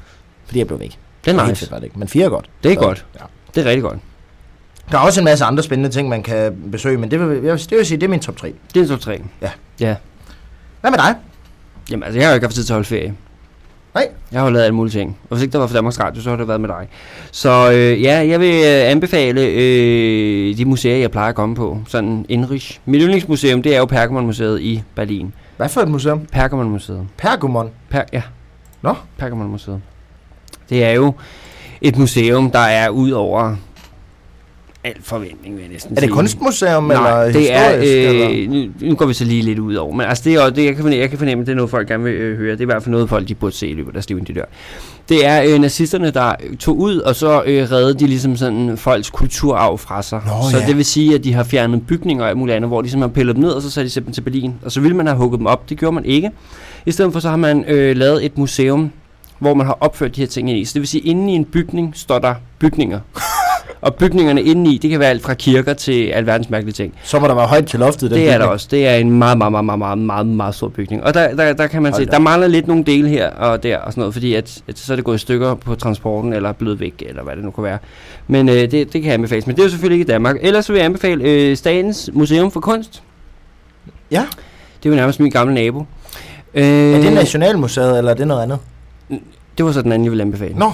Fordi jeg blev væk. Det er nice. fedt var det ikke, men 4 er godt. Det er Så, godt. Ja. Det er rigtig godt. Der er også en masse andre spændende ting, man kan besøge, men det vil, jeg, det vil sige, det er min top 3. Det er top 3. Hvad med dig? Jamen, altså, jeg har jo ikke haft tid til at holde ferie. Nej. Jeg har lavet alle mulige ting. Og hvis ikke der var for Danmarks Radio, så har det været med dig. Så øh, ja, jeg vil øh, anbefale øh, de museer, jeg plejer at komme på. Sådan indrigs. Mit yndlingsmuseum, det er jo Pergamon-museet i Berlin. Hvad for et museum? Pergamon-museet. Pergamon. Per, ja. Nå. Pergamon-museet. Det er jo et museum, der er ud over al forventning, vil jeg næsten Er det sige. kunstmuseum Nej, eller det er, historisk? eller? øh, nu, nu går vi så lige lidt ud over, men altså det er, det, jeg, kan fornemme, jeg kan fornemme, det er noget, folk gerne vil øh, høre. Det er i hvert fald noget, folk de burde se i løbet af deres liv, inden de dør. Det er øh, nazisterne, der tog ud, og så øh, reddede de ligesom sådan folks kulturarv fra sig. Nå, så ja. det vil sige, at de har fjernet bygninger og alt muligt andet, hvor de simpelthen har pillet dem ned, og så satte de simpelthen til Berlin. Og så ville man have hugget dem op. Det gjorde man ikke. I stedet for så har man øh, lavet et museum, hvor man har opført de her ting i. Så det vil sige, at inde i en bygning står der bygninger. [laughs] og bygningerne indeni, det kan være alt fra kirker til alverdens mærkelige ting. Så må der være højt til loftet. den Det er der bygning. også. Det er en meget, meget, meget, meget, meget, meget, meget stor bygning. Og der, der, der kan man Hold se, da der mangler lidt nogle dele her og der og sådan noget, fordi at, at så er det gået i stykker på transporten, eller er blevet væk, eller hvad det nu kan være. Men øh, det, det kan jeg anbefales. Men det er jo selvfølgelig ikke i Danmark. Ellers så vil jeg anbefale øh, Statens Museum for Kunst. Ja. Det er jo nærmest min gamle nabo. Øh, Er det Nationalmuseet, eller er det noget andet? Det var så den anden, jeg ville anbefale. Nå,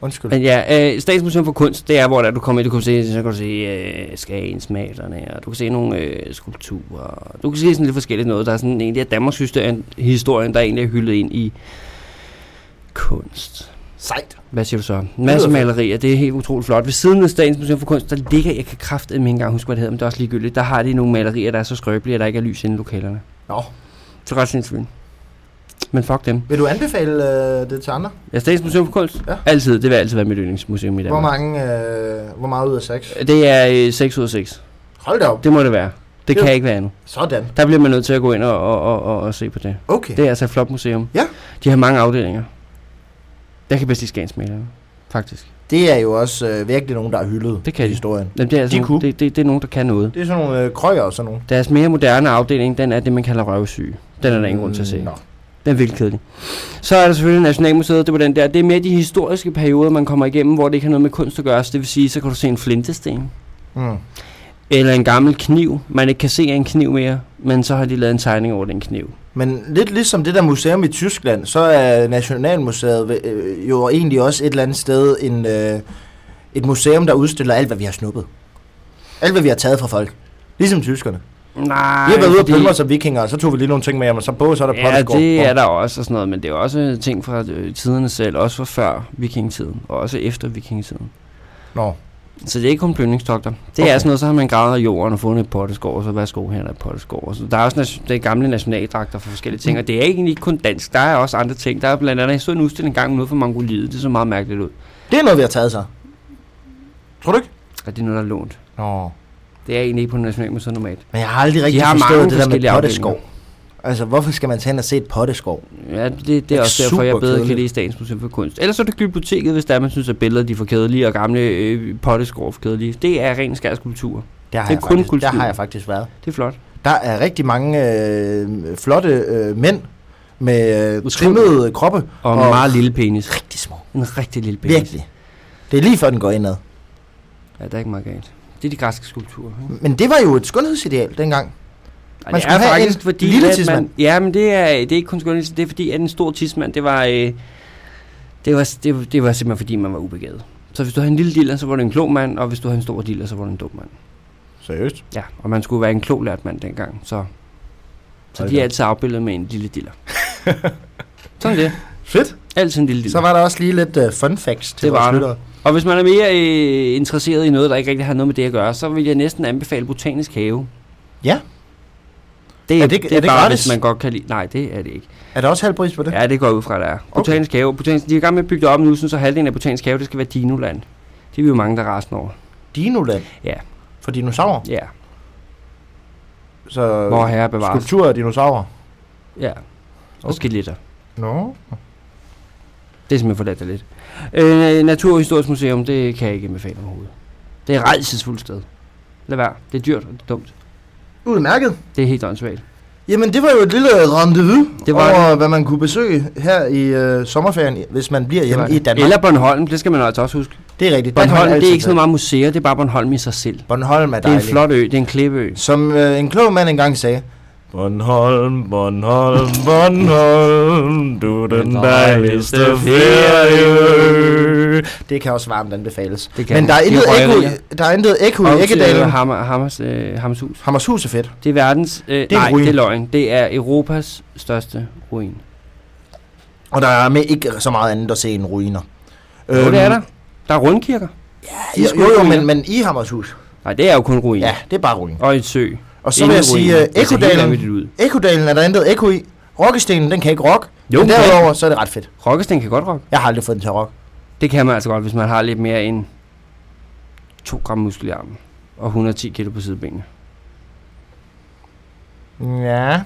undskyld. Men ja, øh, Statens Museum for Kunst, det er, hvor der, du kommer ind, du kan se, så kan du se øh, skagensmalerne, og du kan se nogle øh, skulpturer, du kan se sådan lidt forskelligt noget. Der er sådan egentlig af Danmarks historien, historien, der egentlig er hyldet ind i kunst. Sejt. Hvad siger du så? Masser af fedt. malerier, det er helt utroligt flot. Ved siden af Statens Museum for Kunst, der ligger, jeg kan kraftedeme ikke engang huske, hvad det hedder, men det er også ligegyldigt, der har de nogle malerier, der er så skrøbelige, at der ikke er lys inde i lokalerne. Nå. Det er ret sindssygt. Men fuck dem. Vil du anbefale øh, det til andre? Ja, Statens Museum for Kunst? Ja. Altid. Det vil altid være mit yndlingsmuseum i Hvor Danmark. mange, øh, hvor meget ud af 6? Det er øh, 6 ud af 6. Hold da op. Det må det være. Det Jo. kan ikke være andet. Sådan. Der bliver man nødt til at gå ind og, og, og, og, og se på det. Okay. Det er altså et flot museum. Ja. De har mange afdelinger. Jeg kan bedst lide skagensmalerne, faktisk. Det er jo også øh, virkelig nogen, der har hyldet Det kan i de. historien. Jamen, det, er altså De nogle, det, det, det er nogen, der kan noget. Det er sådan nogle øh, krøjer og sådan nogle. Deres mere moderne afdeling, den er det, man kalder røvsyg. Den er der ingen grund til at se. Nå. Den er virkelig kedelig. Så er der selvfølgelig Nationalmuseet, det var den der. Det er mere de historiske perioder, man kommer igennem, hvor det ikke har noget med kunst at gøre. Så det vil sige, så kan du se en flintesten. Mm. Eller en gammel kniv. Man ikke kan se en kniv mere, men så har de lavet en tegning over den kniv. Men lidt ligesom det der museum i Tyskland, så er Nationalmuseet øh, jo egentlig også et eller andet sted en, øh, et museum, der udstiller alt, hvad vi har snuppet. Alt, hvad vi har taget fra folk. Ligesom tyskerne. Nej, Vi har været ude og plyndre som vikinger, og så tog vi lige nogle ting med og så både så er der Ja, det er der også og sådan noget, men det er også ting fra øh, tiderne selv, også fra før vikingetiden, og også efter vikingetiden. Nå. Så det er ikke kun plyndringstogter. Det Okay. er sådan noget, så har man gravet i jorden og fundet et potteskår, og så værsgo, her er der et potteskår. Og Så der er også det er gamle nationaldragter for forskellige ting, og det er egentlig ikke kun dansk, der er også andre ting. Der er blandt andet, jeg så en udstilling engang ude for Mongoliet, det så meget mærkeligt ud. Det er noget, vi har taget så. Tror du ikke? Og det er noget, der er lånt. Nå. Det er egentlig ikke på Nationalmuseet normalt. Men jeg har aldrig rigtig har forstået det der med potteskov. Altså, hvorfor skal man tage hen og se et potteskov? Ja, det, det er er også derfor, jeg bedre kan kedeligt. lide Statens Museum for Kunst. Ellers så er det biblioteket, hvis der er, man synes, at billeder de er for kedelige, og gamle øh, potteskår er for kedelige. Det er ren skær skulptur. Der har, Det er kun faktisk, kultur. der har jeg faktisk været. Det er flot. Der er rigtig mange øh, flotte øh, mænd med øh, trimmede kroppe. Og, en Og- meget lille penis. Rigtig små. En rigtig lille penis. Virkelig. Det er lige før den går indad. Ja, der er ikke meget galt. Det er de græske skulpturer. ikke? Men det var jo et skønhedsideal dengang. Man det skulle er have faktisk en fordi, lille at tidsmand. Man, ja, men det er, det er ikke kun skønhed, det er fordi, at en stor tidsmand, det var, øh, det, var, det, var, det var simpelthen fordi, man var ubegavet. Så hvis du havde en lille diller, så var du en klog mand, og hvis du havde en stor diller, så var du en dum mand. Seriøst? Ja, og man skulle være en klog lært mand dengang, så, så Hold de er altid afbildet med en lille diller. [laughs] Sådan det. Fedt. Altid en lille Så diller. var der også lige lidt uh, fun facts til Det var vores der. lyttere. Og hvis man er mere øh, interesseret i noget, der ikke rigtig har noget med det at gøre, så vil jeg næsten anbefale Botanisk Have. Ja. Det er, Er det- det er er det bare, gratis? hvis man godt kan lide... Nej, det er det ikke. Er der også halv pris på det? Ja, det går ud fra, der er. Botanisk Have. Botanisk, de er i gang med at bygge det op nu, så halvdelen af Botanisk Have, det skal være Dinoland. Det er vi jo mange, der er rasende over. Dinoland? Ja. For dinosaurer? Ja, Så hvor herre bevares. skulpturer af dinosaurer? Ja, og Okay. skeletter. Nå. Det er simpelthen for latterligt. Øh, Naturhistorisk Museum, det kan jeg ikke anbefale overhovedet. Det er et rejsesfuldt sted. Lad være. Det er dyrt og det er dumt. Udmærket. Det er helt åndssvagt. Jamen, det var jo et lille rendezvous Det var over, hvad man kunne besøge her i øh, sommerferien, hvis man bliver hjemme i Danmark. Eller Bornholm, det skal man altså også huske. det er rigtigt. Man Bornholm, det er ikke så meget museer, det er bare Bornholm i sig selv. Bornholm er Det er en flot ø, det er en klippeø. Som øh, en klog mand engang sagde. Bornholm, Bornholm, Bornholm, du er den dejligste ferie. Det kan også varmt anbefales. Det kan Men der er Det intet ekko, der er intet ekko i til Ægkedalen. Hammer, Hammers, øh, Hammershus. Hammershus er fedt. Det er verdens... Øh, er en nej, ruin. det er løgn. Det er Europas største ruin. Og der er med ikke så meget andet at se end ruiner. Jo, det er der. Der er rundkirker. Jo, jo, jo men, men i Hammershus. Nej, det er jo kun ruin. Ja, det er bare ruin. Og et sø. Og så vil jeg sige, uh, vanvittigt ud. Ekkodalen er der intet ekko i. Rokkestenen, den kan ikke rock. Jo, men derudover, så er det ret fedt. Rokkesten kan godt rock. Jeg har aldrig fået den til at rock. Det kan man altså godt, hvis man har lidt mere end 2 gram muskel i armen. Og 110 kilo på sidebenene. Ja.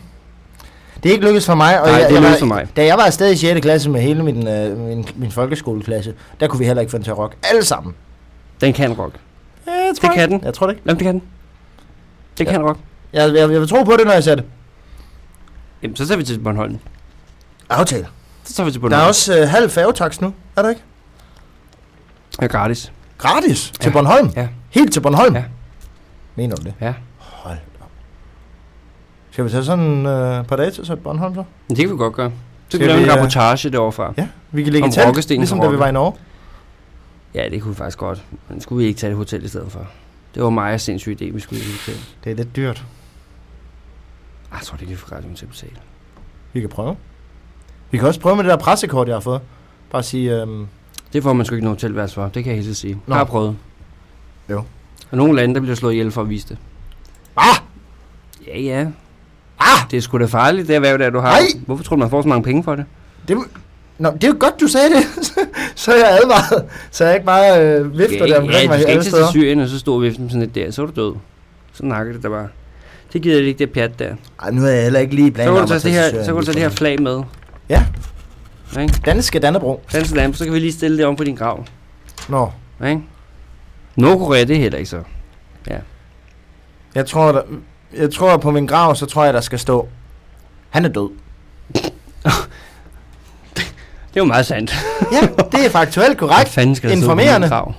Det er ikke lykkedes for mig. Og Nej, jeg, det er lykkedes for mig. Da jeg var afsted i 6. klasse med hele min, øh, min, min folkeskoleklasse, der kunne vi heller ikke få den til at rock. Alle sammen. Den kan rock. Ja, jeg Det kan den. Jeg tror det ikke. Jamen, det kan den. Det Ja. kan rock. Jeg, jeg, jeg vil tro på det, når jeg ser det. Jamen, så tager vi til Bornholm. Aftale. Så tager vi til Der Bornholm. er også øh, halv færgetax nu, er der ikke? Ja, gratis. Gratis til Ja. Bornholm. Ja. Helt til Bornholm. Ja. Mener du det? Ja. Hold da op. Skal vi tage sådan øh, et par dage til så Bornholm så? Men det kan vi godt gøre. Så Skal kan vi lave vi, en øh, rapportage derovre. Ja. Vi kan ligge Om i telt, rokkestenen ligesom på da vi var i Norge. Ja, det kunne vi faktisk godt. Men skulle vi ikke tage et hotel i stedet for? Det var mig og sindssyg idé, vi skulle i et hotel. Det er lidt dyrt. Ah, Jeg tror, det kan få radioen til at betale. Vi kan prøve. Vi kan også prøve med det der pressekort, jeg har fået. Bare sige, øhm, Det får man sgu ikke noget hotelværelse for, det kan jeg helt sige. Nå. Jeg har prøvet. Jo. Og nogle lande, der bliver slået ihjel for at vise det. ah, Ja, ja. ah, Det er sgu da farligt, det erhverv, der du har. Nej! Hvorfor tror du, man får så mange penge for det? det, Nå, det er jo godt, du sagde det. [laughs] så er jeg advaret. Så jeg ikke bare øh, vifter ja, det omkring ja, mig du skal ikke til. Syrien, og så stå og vifte med sådan et der, så er du død. Så nakker det der bare. Det gider ikke, det pjat der. Ej, nu er jeg heller ikke lige Så blandet kan du tage det her, så kan du tage det her flag med. Ja. Ikke? Danske Dannebro. Dansk lampe, så kan vi lige stille det om på din grav. Nå, Ikke? Nordkorea, det er heller ikke så. jeg tror, der, jeg tror på min grav, så tror jeg, der skal stå, han er død. [laughs] Det er jo meget sandt. Ja, det er faktuelt Hvad korrekt. fanden skal der stå på Informerende. min grav?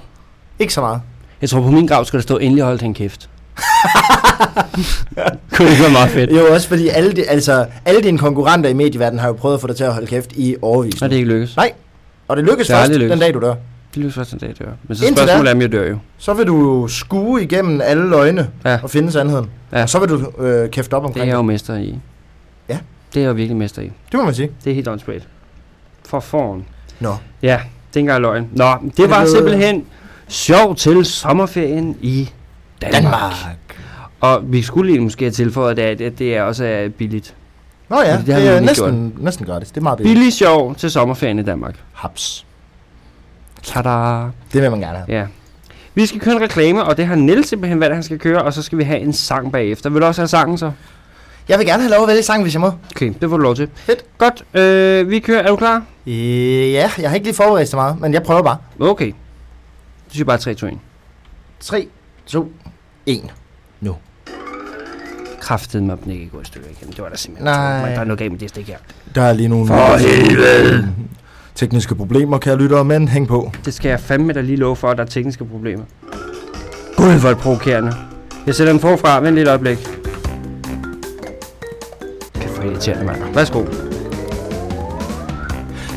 Ikke så meget. Jeg tror på min grav skal der stå, endelig holdt han kæft. [laughs] Kunne det være meget fedt? Jo, også fordi alle, de, altså, alle dine konkurrenter i medieverdenen har jo prøvet at få dig til at holde kæft i overvis. Nå, det er ikke lykkes. Nej, og det lykkes Det først lykkes. den dag, du dør. Det lykkes først en dag, det gør. Men så Indtil spørgsmålet er, om jeg dør jo. Så vil du skue igennem alle løgne Ja. og finde sandheden. Ja. Og så vil du øh, kæfte op Det er omkring jeg jo mester i. Ja. Det er jeg jo virkelig mester i. Det må man sige. Det er helt åndssvagt. For foran. Nå. Ja, det er engang løgn. Nå, det var simpelthen Sjov til sommerferien i Danmark. Danmark. Og vi skulle lige måske have tilføjet, at det, det er også er billigt. Nå ja, Det det, har det er næsten, næsten gratis. Det er meget billigt. Billig sjov til sommerferien i Danmark. Haps. Tada! Det vil man gerne have. Ja. Vi skal køre en reklame, og det har Niels simpelthen valgt, at han skal køre, og så skal vi have en sang bagefter. Vil du også have sangen så? Jeg vil gerne have lov at vælge sang, hvis jeg må. Okay, det får du lov til. Fedt. Godt, øh, vi kører. Er du klar? Øh, ja, jeg har ikke lige forberedt så meget, men jeg prøver bare. Okay. Du siger bare 3, 2, 1. 3, 2, 1. Kraftede mig, den ikke går i stykker igen. Det var der simpelthen. Nej. Der er noget galt med det stik her. Der er lige nogle For helvede! tekniske problemer, kære lyttere, men hæng på. Det skal jeg fandme da lige love for, at der er tekniske problemer. Gud, hvor er det provokerende. Jeg sætter den forfra. Vent lidt øjeblik. Det er for irriterende, mand. Værsgo.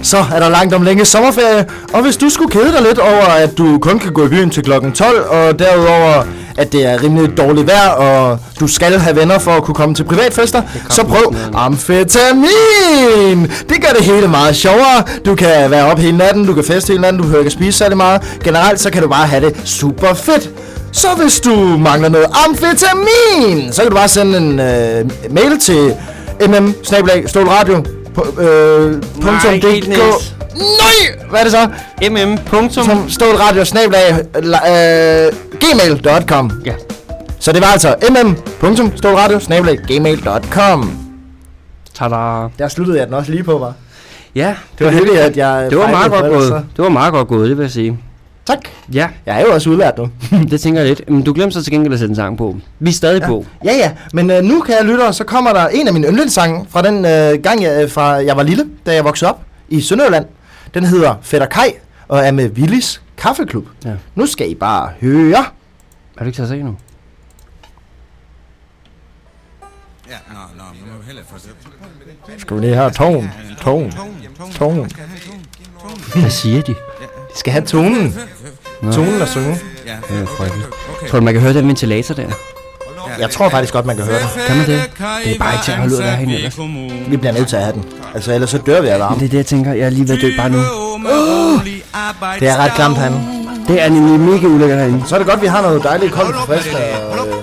Så er der langt om længe sommerferie, og hvis du skulle kede dig lidt over, at du kun kan gå i byen til klokken 12, og derudover, at det er rimelig dårligt vejr, og du skal have venner for at kunne komme til privatfester, så prøv amfetamin! Det gør det hele meget sjovere. Du kan være op hele natten, du kan feste hele natten, du behøver ikke at spise særlig meget. Generelt så kan du bare have det super fedt. Så hvis du mangler noget amfetamin, så kan du bare sende en øh, mail til mm stolradio øh. Niels. Nej! Hvad er det så? mm. Punktum. Som stolradio snablag øh, gmail.com Ja. Så det var altså mm.stolradio snablag gmail.com Tada. Der sluttede jeg den også lige på, var. Ja, Det var heldigt, at jeg... det var meget godt gået. Det var meget godt gået, det vil jeg sige. Tak. Ja, Jeg er jo også udlært nu. [laughs] det tænker jeg lidt. Men du glemte så til gengæld at sætte en sang på. Vi er stadig Ja. på. Ja, ja. Men øh, nu kan jeg lytte, så kommer der en af mine yndlingssange fra den øh, gang, jeg, fra jeg var lille, da jeg voksede op i Sønderjylland. Den hedder Fætter Kai og er med Willis Kaffeklub. Ja. Nu skal I bare høre. Har du ikke taget sig nu? Ja, nå, nå, nu må vi hellere få det. Skal vi lige have tone, tone, tone. Hvad siger de? Vi skal have tonen. Nå. Tonen at synge. Ja, Det er frygteligt. Tror du, man kan høre den ventilator der? Jeg tror faktisk godt, man kan høre det. Kan man det? Det er bare ikke til at holde ud af herinde ellers. Vi bliver nødt til at have den. Altså, ellers så dør vi af varme. det er det, jeg tænker. Jeg er lige ved at dø bare nu. Det er ret klamt herinde. Det er nemlig mega ulækkert herinde. Så er det godt, vi har noget dejligt koldt og frisk. Og, øh,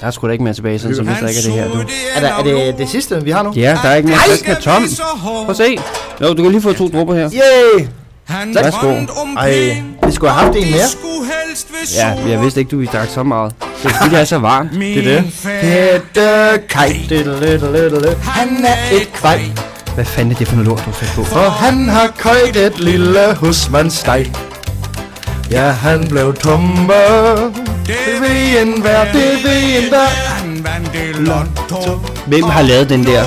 Der er sgu da ikke mere tilbage, sådan som vi drikker det her, du. er, der, er det det sidste, vi har nu? Ja, der er ikke mere frisk med tom. Prøv at se. Jo, du kan lige få to dropper her. Yay! Han Værsgo. Ej, vi skulle have haft en mere. Ja, jeg vidste ikke, du ville drak så meget. Det er fordi, det er så varmt. Det er det. Fætte diddle-diddle-diddle. han er et kvej. Hvad fanden er det for noget lort, du har på? For han har køjt et lille husmandsdej. Ja, han blev tummer. Det ved en hver, det ved en der. Han vandt det lotto. Hvem har lavet den der?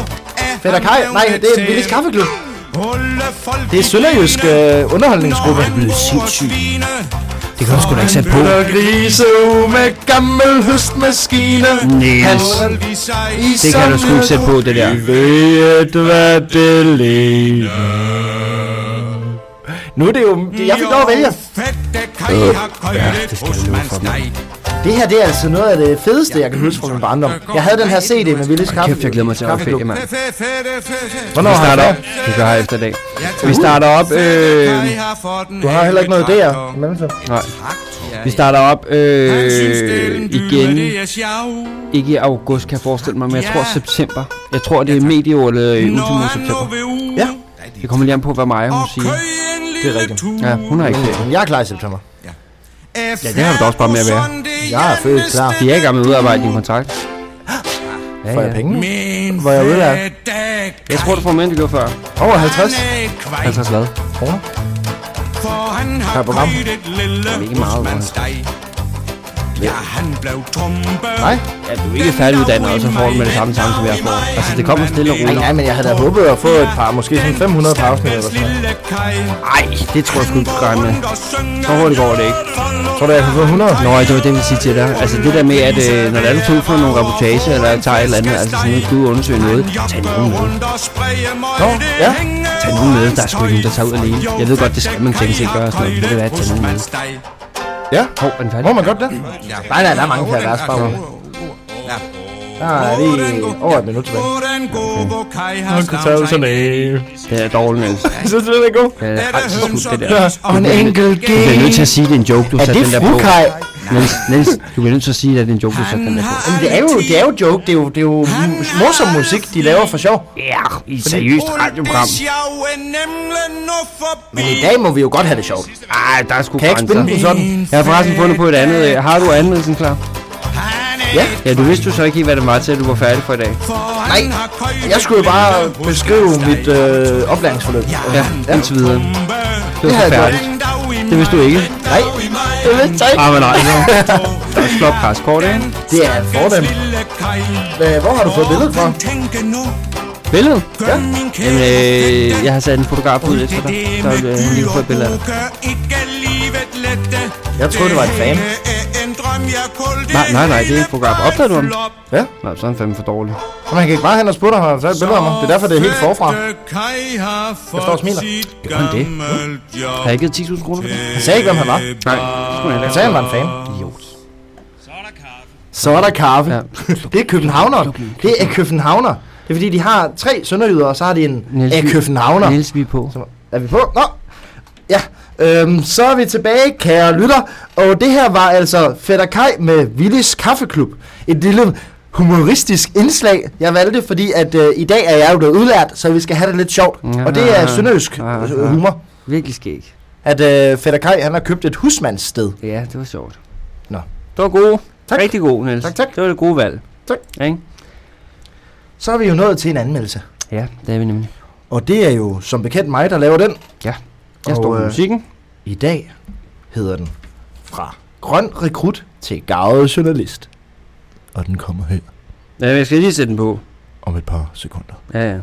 Fætter Kai, nej, det er Willis Kaffeklub. Det er Sønderjysk øh, underholdningsgruppe. Det er sindssygt. Det kan du sgu da ikke sætte på. Bytter grise med gammel høstmaskine. Niels. Det kan du sgu ikke sætte på, det der. ved, hvad det ligner. Nu er det jo... Jeg fik lov at vælge. Det her, det er altså noget af det fedeste, jeg kan huske fra min barndom. Jeg havde den her CD med Willis Kaffe. Kæft, jeg glæder mig til at holde ferie, mand. Hvornår Vi starter op. Det gør jeg efter i dag. Vi starter op. Øh, Du har heller ikke noget der i mellemtiden. nej. Vi starter op øh, igen. Ikke i august, kan jeg forestille mig, men jeg tror september. Jeg tror, det er medio eller øh, ultimo september. Ja. Det kommer lige an på, hvad Maja hun siger. Det er rigtigt. Ja, hun har ikke ferie. Men jeg er klar i september. Ja, det har du da også bare med at være. Jeg er født klar. De er i gang med at udarbejde din kontrakt. Ja, Får jeg penge Hvor er jeg udlært? Jeg tror, du får mere, end du gjorde før. Over 50 50 hvad? kroner. For han har Per program. køjt et lille ikke meget. Ja, han blev tumpe. Nej. Ja, du er ikke færdiguddannet, og så får du med det samme samme, som jeg får. Altså, det kommer stille og Nej, roligt. nej, men jeg havde da håbet at få et par, måske sådan 500 par afsnit eller sådan noget. Ej, det tror jeg sgu ikke, du gør med. Så hurtigt går det ikke. Tror du, jeg kan få 100? Nå, det var det, jeg ville sige til dig. Altså det der med, at øh, når der er du tog for nogle reportage, eller tager et eller andet, altså sådan noget, du undersøge noget, tag nogen med. Nå, ja. Tag nogen med, der er sgu ikke nogen, der tager ud alene. Jeg ved godt, det skal man tænke sig gøre sådan noget, men det vil være, tage nogen med. Ja. Hov, er den færdig? Må man godt det? Nej, nej, der er mange per vers bare. Der er lige over et minut tilbage. Det er dårligt, Niels. Synes du, det er god? Det er ret så skudt, det der. Og en enkelt Du bliver nødt til at sige, det er en joke, du Er satte det den der på. frukaj? Niels, Niels, du bliver nødt til at sige, at det er en joke, du satte den der på. Jamen, det er jo, det er jo joke. Det er jo, det er jo morsom musik, de laver for sjov. Ja, i et seriøst radioprogram. Men i dag må vi jo godt have det sjovt. Ej, der er sgu Kan jeg ikke spille den sådan? Jeg har forresten fundet på et andet. Har du anmeldelsen klar? Ja. Ja, du vidste jo så ikke helt, hvad det var til, at du var færdig for i dag. Nej, jeg skulle jo bare beskrive mit øh, oplæringsforløb. Ja, indtil videre. Det Det var har så færdigt. Det vidste du ikke. Nej, det vidste jeg ikke. Ah, men nej. Der er flot presskort, ikke? Det er fornemt. Hvad- Hvor har du fået billedet fra? Billedet? Ja. Jamen, øh, jeg har sat en fotograf ud efter dig. Så vil han lige få et billede af dig. Jeg troede, det var en fan. Nej, nej, nej, det er en fotograf. Opdagede du ham? Ja. Nej, så er han fandme for dårlig. Og man kan ikke bare hen og sputte ham og tage et billede af mig. Det er derfor, det er helt forfra. Jeg står og smiler. Gør han det? Har jeg ikke givet 10.000 kroner for det? Han sagde ikke, hvem han var. Nej, det skulle han ikke. sagde, han var en fan. Idiot. Så er der kaffe. Ja. [laughs] Det er københavner. Det er københavner. Det er fordi, de har tre sønderjyder, og så har de en Niels, af københavner. Niels, vi er på. Så er vi på? Nå. Ja, øhm, så er vi tilbage, kære lytter. Og det her var altså Fætter Kai med Willis Kaffeklub. Et lille humoristisk indslag. Jeg valgte, fordi at øh, i dag er jeg jo blevet udlært, så vi skal have det lidt sjovt. Ja. Og det er sønderjysk Ja, ja. humor. Virkelig skæg. At øh, Fætter Kai, han har købt et husmandssted. Ja, det var sjovt. Nå. Det var god. Tak. Rigtig god, Niels. Tak, tak. Det var det gode valg. Tak. Ja, ikke? Så er vi jo nået til en anmeldelse. Ja, det er vi nemlig. Og det er jo som bekendt mig, der laver den. Jeg Og, står med øh, musikken. I dag hedder den Fra grøn rekrut til gavet journalist. Og den kommer her Ja, jeg skal lige sætte den på. om et par sekunder. Ja, ja.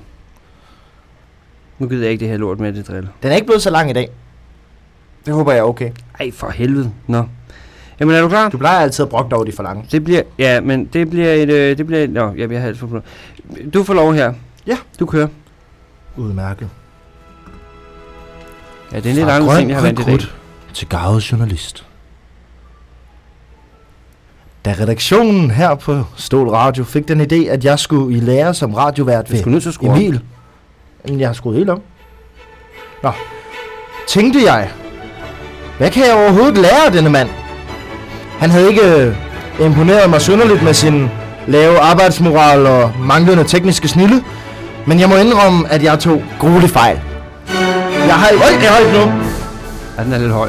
Nu gider jeg ikke det her lort med det drill. Den er ikke blevet så lang i dag. Det håber jeg er okay. Ej, for helvede. Nå. Jamen, er du klar? Du plejer altid at brokke over de for lange. Det bliver, ja, men det bliver et, øh, det bliver et, nå, jeg bliver halvt for Du får lov her. Ja. Du kører. Udmærket. Ja, det er en lidt anderledes ting, jeg har vandt i dag. til gavet journalist. Da redaktionen her på Stål Radio fik den idé, at jeg skulle i lære som radiovært ved skulle nødt til at skrue. Emil. Jamen, jeg har skruet helt om. Nå. Tænkte jeg, hvad kan jeg overhovedet lære af denne mand? Han havde ikke øh, imponeret mig synderligt med sin lave arbejdsmoral og manglende tekniske snille, men jeg må indrømme, at jeg tog grueligt fejl. Jeg har i... Øj, det er højt nu! Ja, den er lidt høj.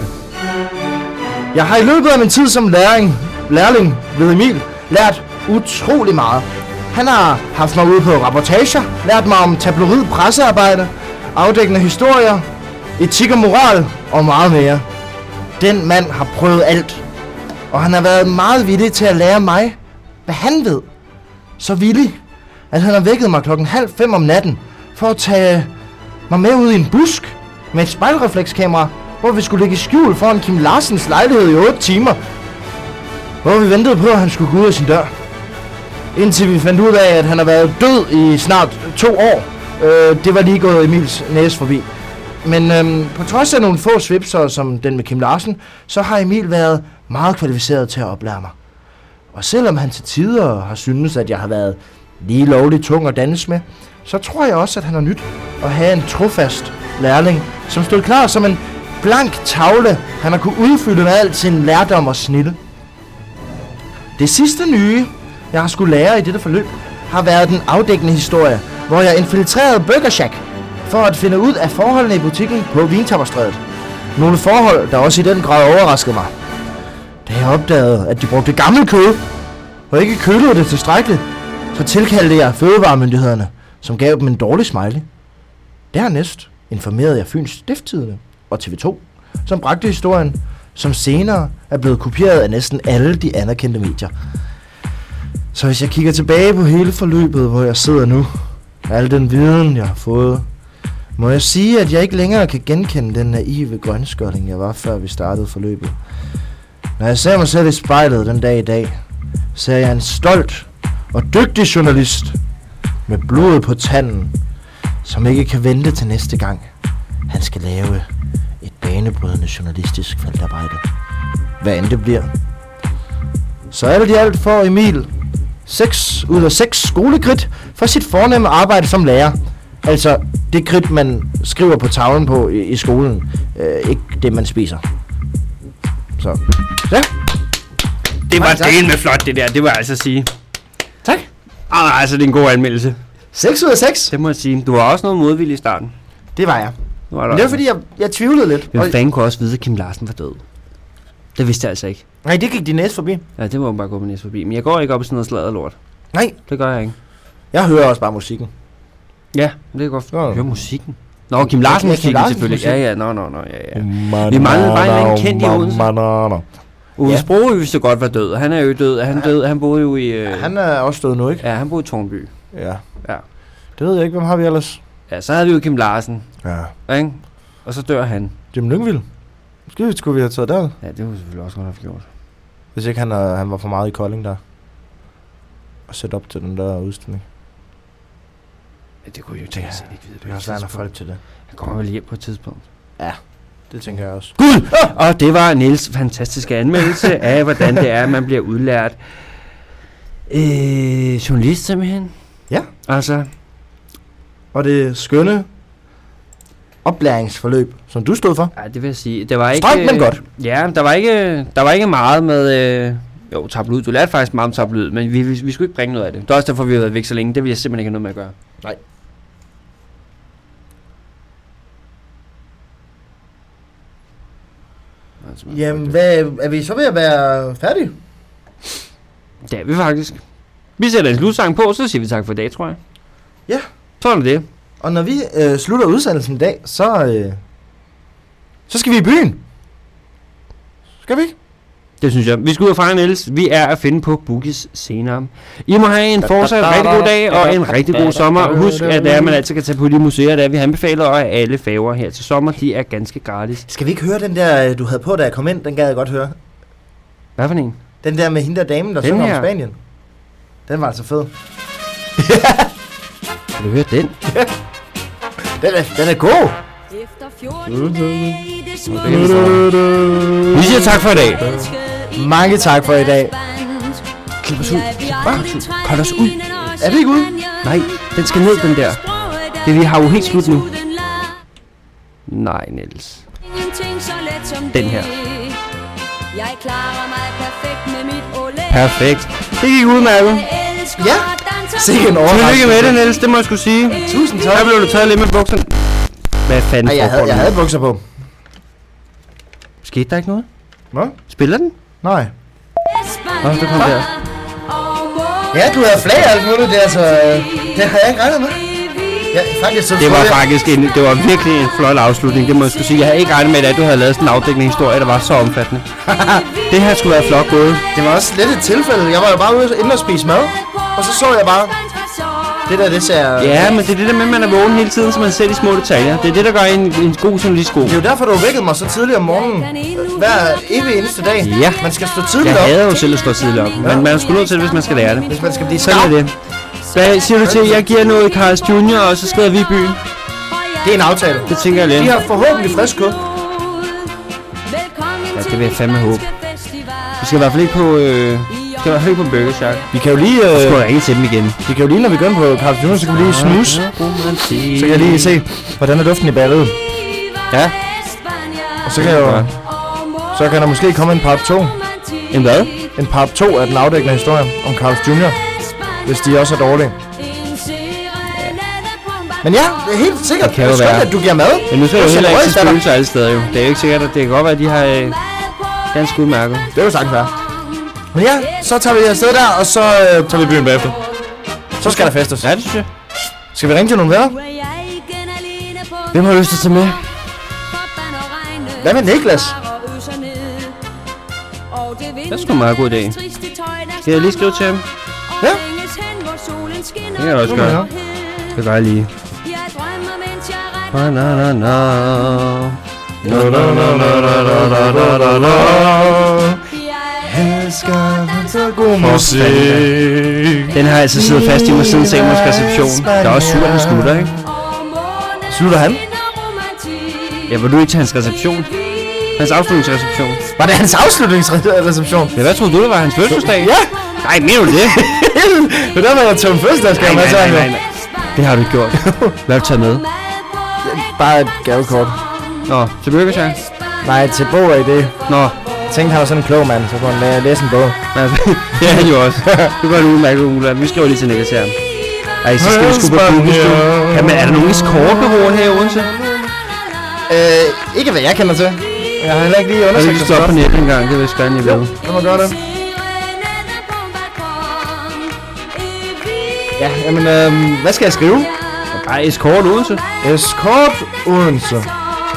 Jeg har i løbet af min tid som læring, lærling ved Emil lært utrolig meget. Han har haft mig ude på rapportager, lært mig om tabloid pressearbejde, afdækkende historier, etik og moral og meget mere. Den mand har prøvet alt, og han har været meget villig til at lære mig, hvad han ved. Så villig, at han har vækket mig klokken halv fem om natten for at tage mig med ud i en busk med et spejlreflekskamera, hvor vi skulle ligge i skjul foran Kim Larsens lejlighed i 8 timer. Hvor vi ventede på, at han skulle gå ud af sin dør. Indtil vi fandt ud af, at han har været død i snart to år. Øh, det var lige gået Emils næse forbi. Men øhm, på trods af nogle få svipser, som den med Kim Larsen, så har Emil været meget kvalificeret til at oplære mig. Og selvom han til tider har syntes, at jeg har været lige lovligt tung at dannes med, så tror jeg også, at han har nyt at have en trofast lærling, som stod klar som en blank tavle, han har kunne udfylde med alt sin lærdom og snille. Det sidste nye, jeg har skulle lære i dette forløb, har været den afdækkende historie, hvor jeg infiltrerede Burger Shack for at finde ud af forholdene i butikken på Vintapperstrædet. Nogle forhold, der også i den grad overraskede mig. Da jeg opdagede, at de brugte gammel kød, og ikke kølede det tilstrækkeligt, så tilkaldte jeg fødevaremyndighederne, som gav dem en dårlig smiley. Dernæst informerede jeg Fyns Stifttidende og TV2, som bragte historien, som senere er blevet kopieret af næsten alle de anerkendte medier. Så hvis jeg kigger tilbage på hele forløbet, hvor jeg sidder nu, al den viden, jeg har fået, må jeg sige, at jeg ikke længere kan genkende den naive grønskørling, jeg var før vi startede forløbet. Når jeg ser mig selv i spejlet den dag i dag, ser jeg en stolt og dygtig journalist med blodet på tanden, som ikke kan vente til næste gang, han skal lave et banebrydende journalistisk feltarbejde. Hvad end det bliver. Så alt i alt for Emil, 6 ud af 6 skolekridt for sit fornemme arbejde som lærer. Altså det kridt, man skriver på tavlen på i, i skolen. Øh, ikke det, man spiser. Så, ja. Det var delen med flot, det der. Det var altså at sige. Tak. Ah, altså, det er en god anmeldelse. 6 ud af 6. Det må jeg sige. Du var også noget modvillig i starten. Det var jeg. Det var Men det var fordi, jeg, jeg tvivlede lidt. Hvem fanden kunne også vide, at Kim Larsen var død? Det vidste jeg altså ikke. nej, det gik de næste forbi. Ja, det må man bare gå med næste forbi. Men jeg går ikke op i sådan noget sladder lort. Nej, Det gør jeg ikke. jeg hører også bare musikken. Ja, det er godt. Nå. Høre musikken. Nå, Kim Larsen musikken Larsens selvfølgelig. musik. Ja, ja, nå, nå, nå, ja, ja. Vi manglede bare en anden kendt i Odense. Ove Ja. Sprogø vidste godt var død. Han er jo død. Han død. Han boede jo i... Øh, Ja, han er også død nu, ikke? Ja, han boede i Tornby. Ja. Ja. Det ved jeg ikke, hvem har vi ellers? Ja, så havde vi jo Kim Larsen. Ja. Ikke? Og så dør han. Jim Lyngvild. Måske skulle vi have taget der, Ja, det kunne vi selvfølgelig også godt have gjort. hvis ikke han, er, han var for meget i Kolding der. Og sætte op til den der udstilling. Ja, det kunne vi jo tænke os ikke vide Det er også han har folk til det. Han kommer vel hjem på et tidspunkt. Det tænker jeg også. Gud! Og det var Niels fantastiske anmeldelse af, hvordan det er, at man bliver udlært. Øh, journalist simpelthen. Ja. Altså, Og det skønne oplæringsforløb, som du stod for. ja, det vil jeg sige. Det var ikke... Strengt, men godt. Ja, der var ikke, der var ikke meget med... Øh, jo, tabloid. Du lærte faktisk meget om tabloid, men vi, vi, vi skulle ikke bringe noget af det. Det er også derfor, vi har været væk så længe. Det vil jeg simpelthen ikke have noget med at gøre. Nej. Altså, Jamen, hvad, er vi så ved at være færdige? Det er vi faktisk. Vi sætter en slutsang på, så siger vi tak for i dag, tror jeg. Ja. Sådan er det. Og når vi øh, slutter udsendelsen i dag, så, øh, så skal vi i byen. Skal vi ikke? Det synes jeg. Vi skal ud og fejre Niels. Vi er at finde på Boogies senere. I må have en fortsat rigtig god dag og en rigtig god sommer. Husk, at det er, man altid kan tage på de museer, der vi har anbefalet, og alle faver her til sommer, de er ganske gratis. Skal vi ikke høre den der, øh, du havde på, da jeg kom ind? Den gad jeg godt høre. Hvad for en? Den der med hende der damen, der Den synger om her? Spanien. Den var altså fed. [laughs] Kan du høre den? [laughs] Den er, den er god. Efter 14 dage i det vi siger tak for i dag. Mange tak for i dag. Klip os ud. Bare cut os ud. Er det ikke ude? Nej, den skal ned, den der. Det vi har jo helt slut nu. Nej, Niels. Den her. Jeg klarer mig perfekt med mit olé. Perfekt. Det gik udmærket. Ja. Sikke en overraskelse. Tillykke med det, Niels. Det må jeg skulle sige. Tusind tak. Der blev du taget lidt med bukserne. Hvad fanden Ej, jeg havde, jeg havde bukser på. Skete der ikke noget? Nå? Spiller den? Nej. Nå, det kom der. Ja, du havde flag og alt muligt der, så øh, det har jeg ikke regnet med. Ja, faktisk så Det var jeg- faktisk en, det var virkelig en flot afslutning, det må jeg skulle sige. Jeg havde ikke regnet med, at du havde lavet sådan en afdækning historie, der var så omfattende. [laughs] det her skulle være flot gået. Det var også lidt et tilfælde. Jeg var jo bare ude inde og spise mad, og så så jeg bare, det der, det ser... Ja, men det er det der med, at man er vågen hele tiden, så man ser de små detaljer. Det er det, der gør en, en god journalist god. Det er jo derfor, du vækkede mig så tidligt om morgenen. Hver evig eneste dag. Ja. Man skal stå Jeg tidligt op, hader jo selv at stå tidligt op, men man er sgu nødt til det, hvis man skal lære det. hvis man skal blive Sådan skarp. er det. Hvad siger du til, jeg giver noget Carls Junior, og så skrider vi i byen? Det er en aftale. Det tænker jeg De lidt. har forhåbentlig frisk kød. Ja, det vil jeg fandme håbe. Vi skal i hvert fald ikke på, øh, vi skal i hvert fald ikke på Burger Shack. Vi kan jo lige, øh, jeg ringe til dem igen. vi kan jo lige, når vi går ind på Carl Junior, så kan vi lige snuse. Så kan jeg lige se, hvordan er duften i ballet. Ja, Og så kan jeg jo, så kan der måske komme en part 2. en hvad? En part 2 af den afdækkende historie om Carl Junior. Hvis de også er dårlige. Men ja, det er helt sikkert. Det kan det er skønt, være. at du giver mad. Men nu skal Du er heller ikke til spøgelser alle steder jo. Det er jo ikke sikkert, at det kan godt være, at de har øh, ganske udmærket. Det er jo sagtens være. Men ja, så tager vi afsted der, og så øh, tager vi byen bagefter. Så skal der festes. Ja, det synes jeg. Skal vi ringe til nogle venner? Hvem har lyst til at tage med? Hvad med Niklas? Det er sgu en meget god idé. Skal jeg lige skrive til ham? Ja. Det kan jeg også gøre. Ja. Det gør jeg lige. Na, na, na, na. Na, na, na, na. na, na, na, na, na. Elsker så god musik. Den har altså siddet fast i mig siden Samuels reception. Det er også super, at den slutter, ikke? Slutter han? Ja, var du ikke til hans reception? Hans afslutningsreception. Var det hans afslutningsreception? Ja, hvad troede du, det var hans fødselsdag? Ja, Nej, mener du det? Det er derfor, jeg tog en fødselsdagsgave med sådan jo. Det har du ikke gjort. [laughs] Hvad har du taget med? Bare et gavekort. Nå, til Burgershang? Nej, til bog er det. Nå, Jeg tænkte, han var sådan en klog mand, så kunne han læ- læse en bog. [laughs] det er han jo også. Du gør en udmærket Ulla. Vi skriver lige til Niklas her. Ej, så skal vi sgu på Google. Jamen, er der nogen eskortbureauer her i Odense? Øh, ikke hvad jeg kender til. Jeg har heller ikke lige Jeg undersøgt ikke det stå op så på nettet engang, det vil jeg gerne lige Jo, vide. lad mig gøre det. Ja, jamen, øh, hvad skal jeg skrive? Bare Escort Odense. Escort Odense.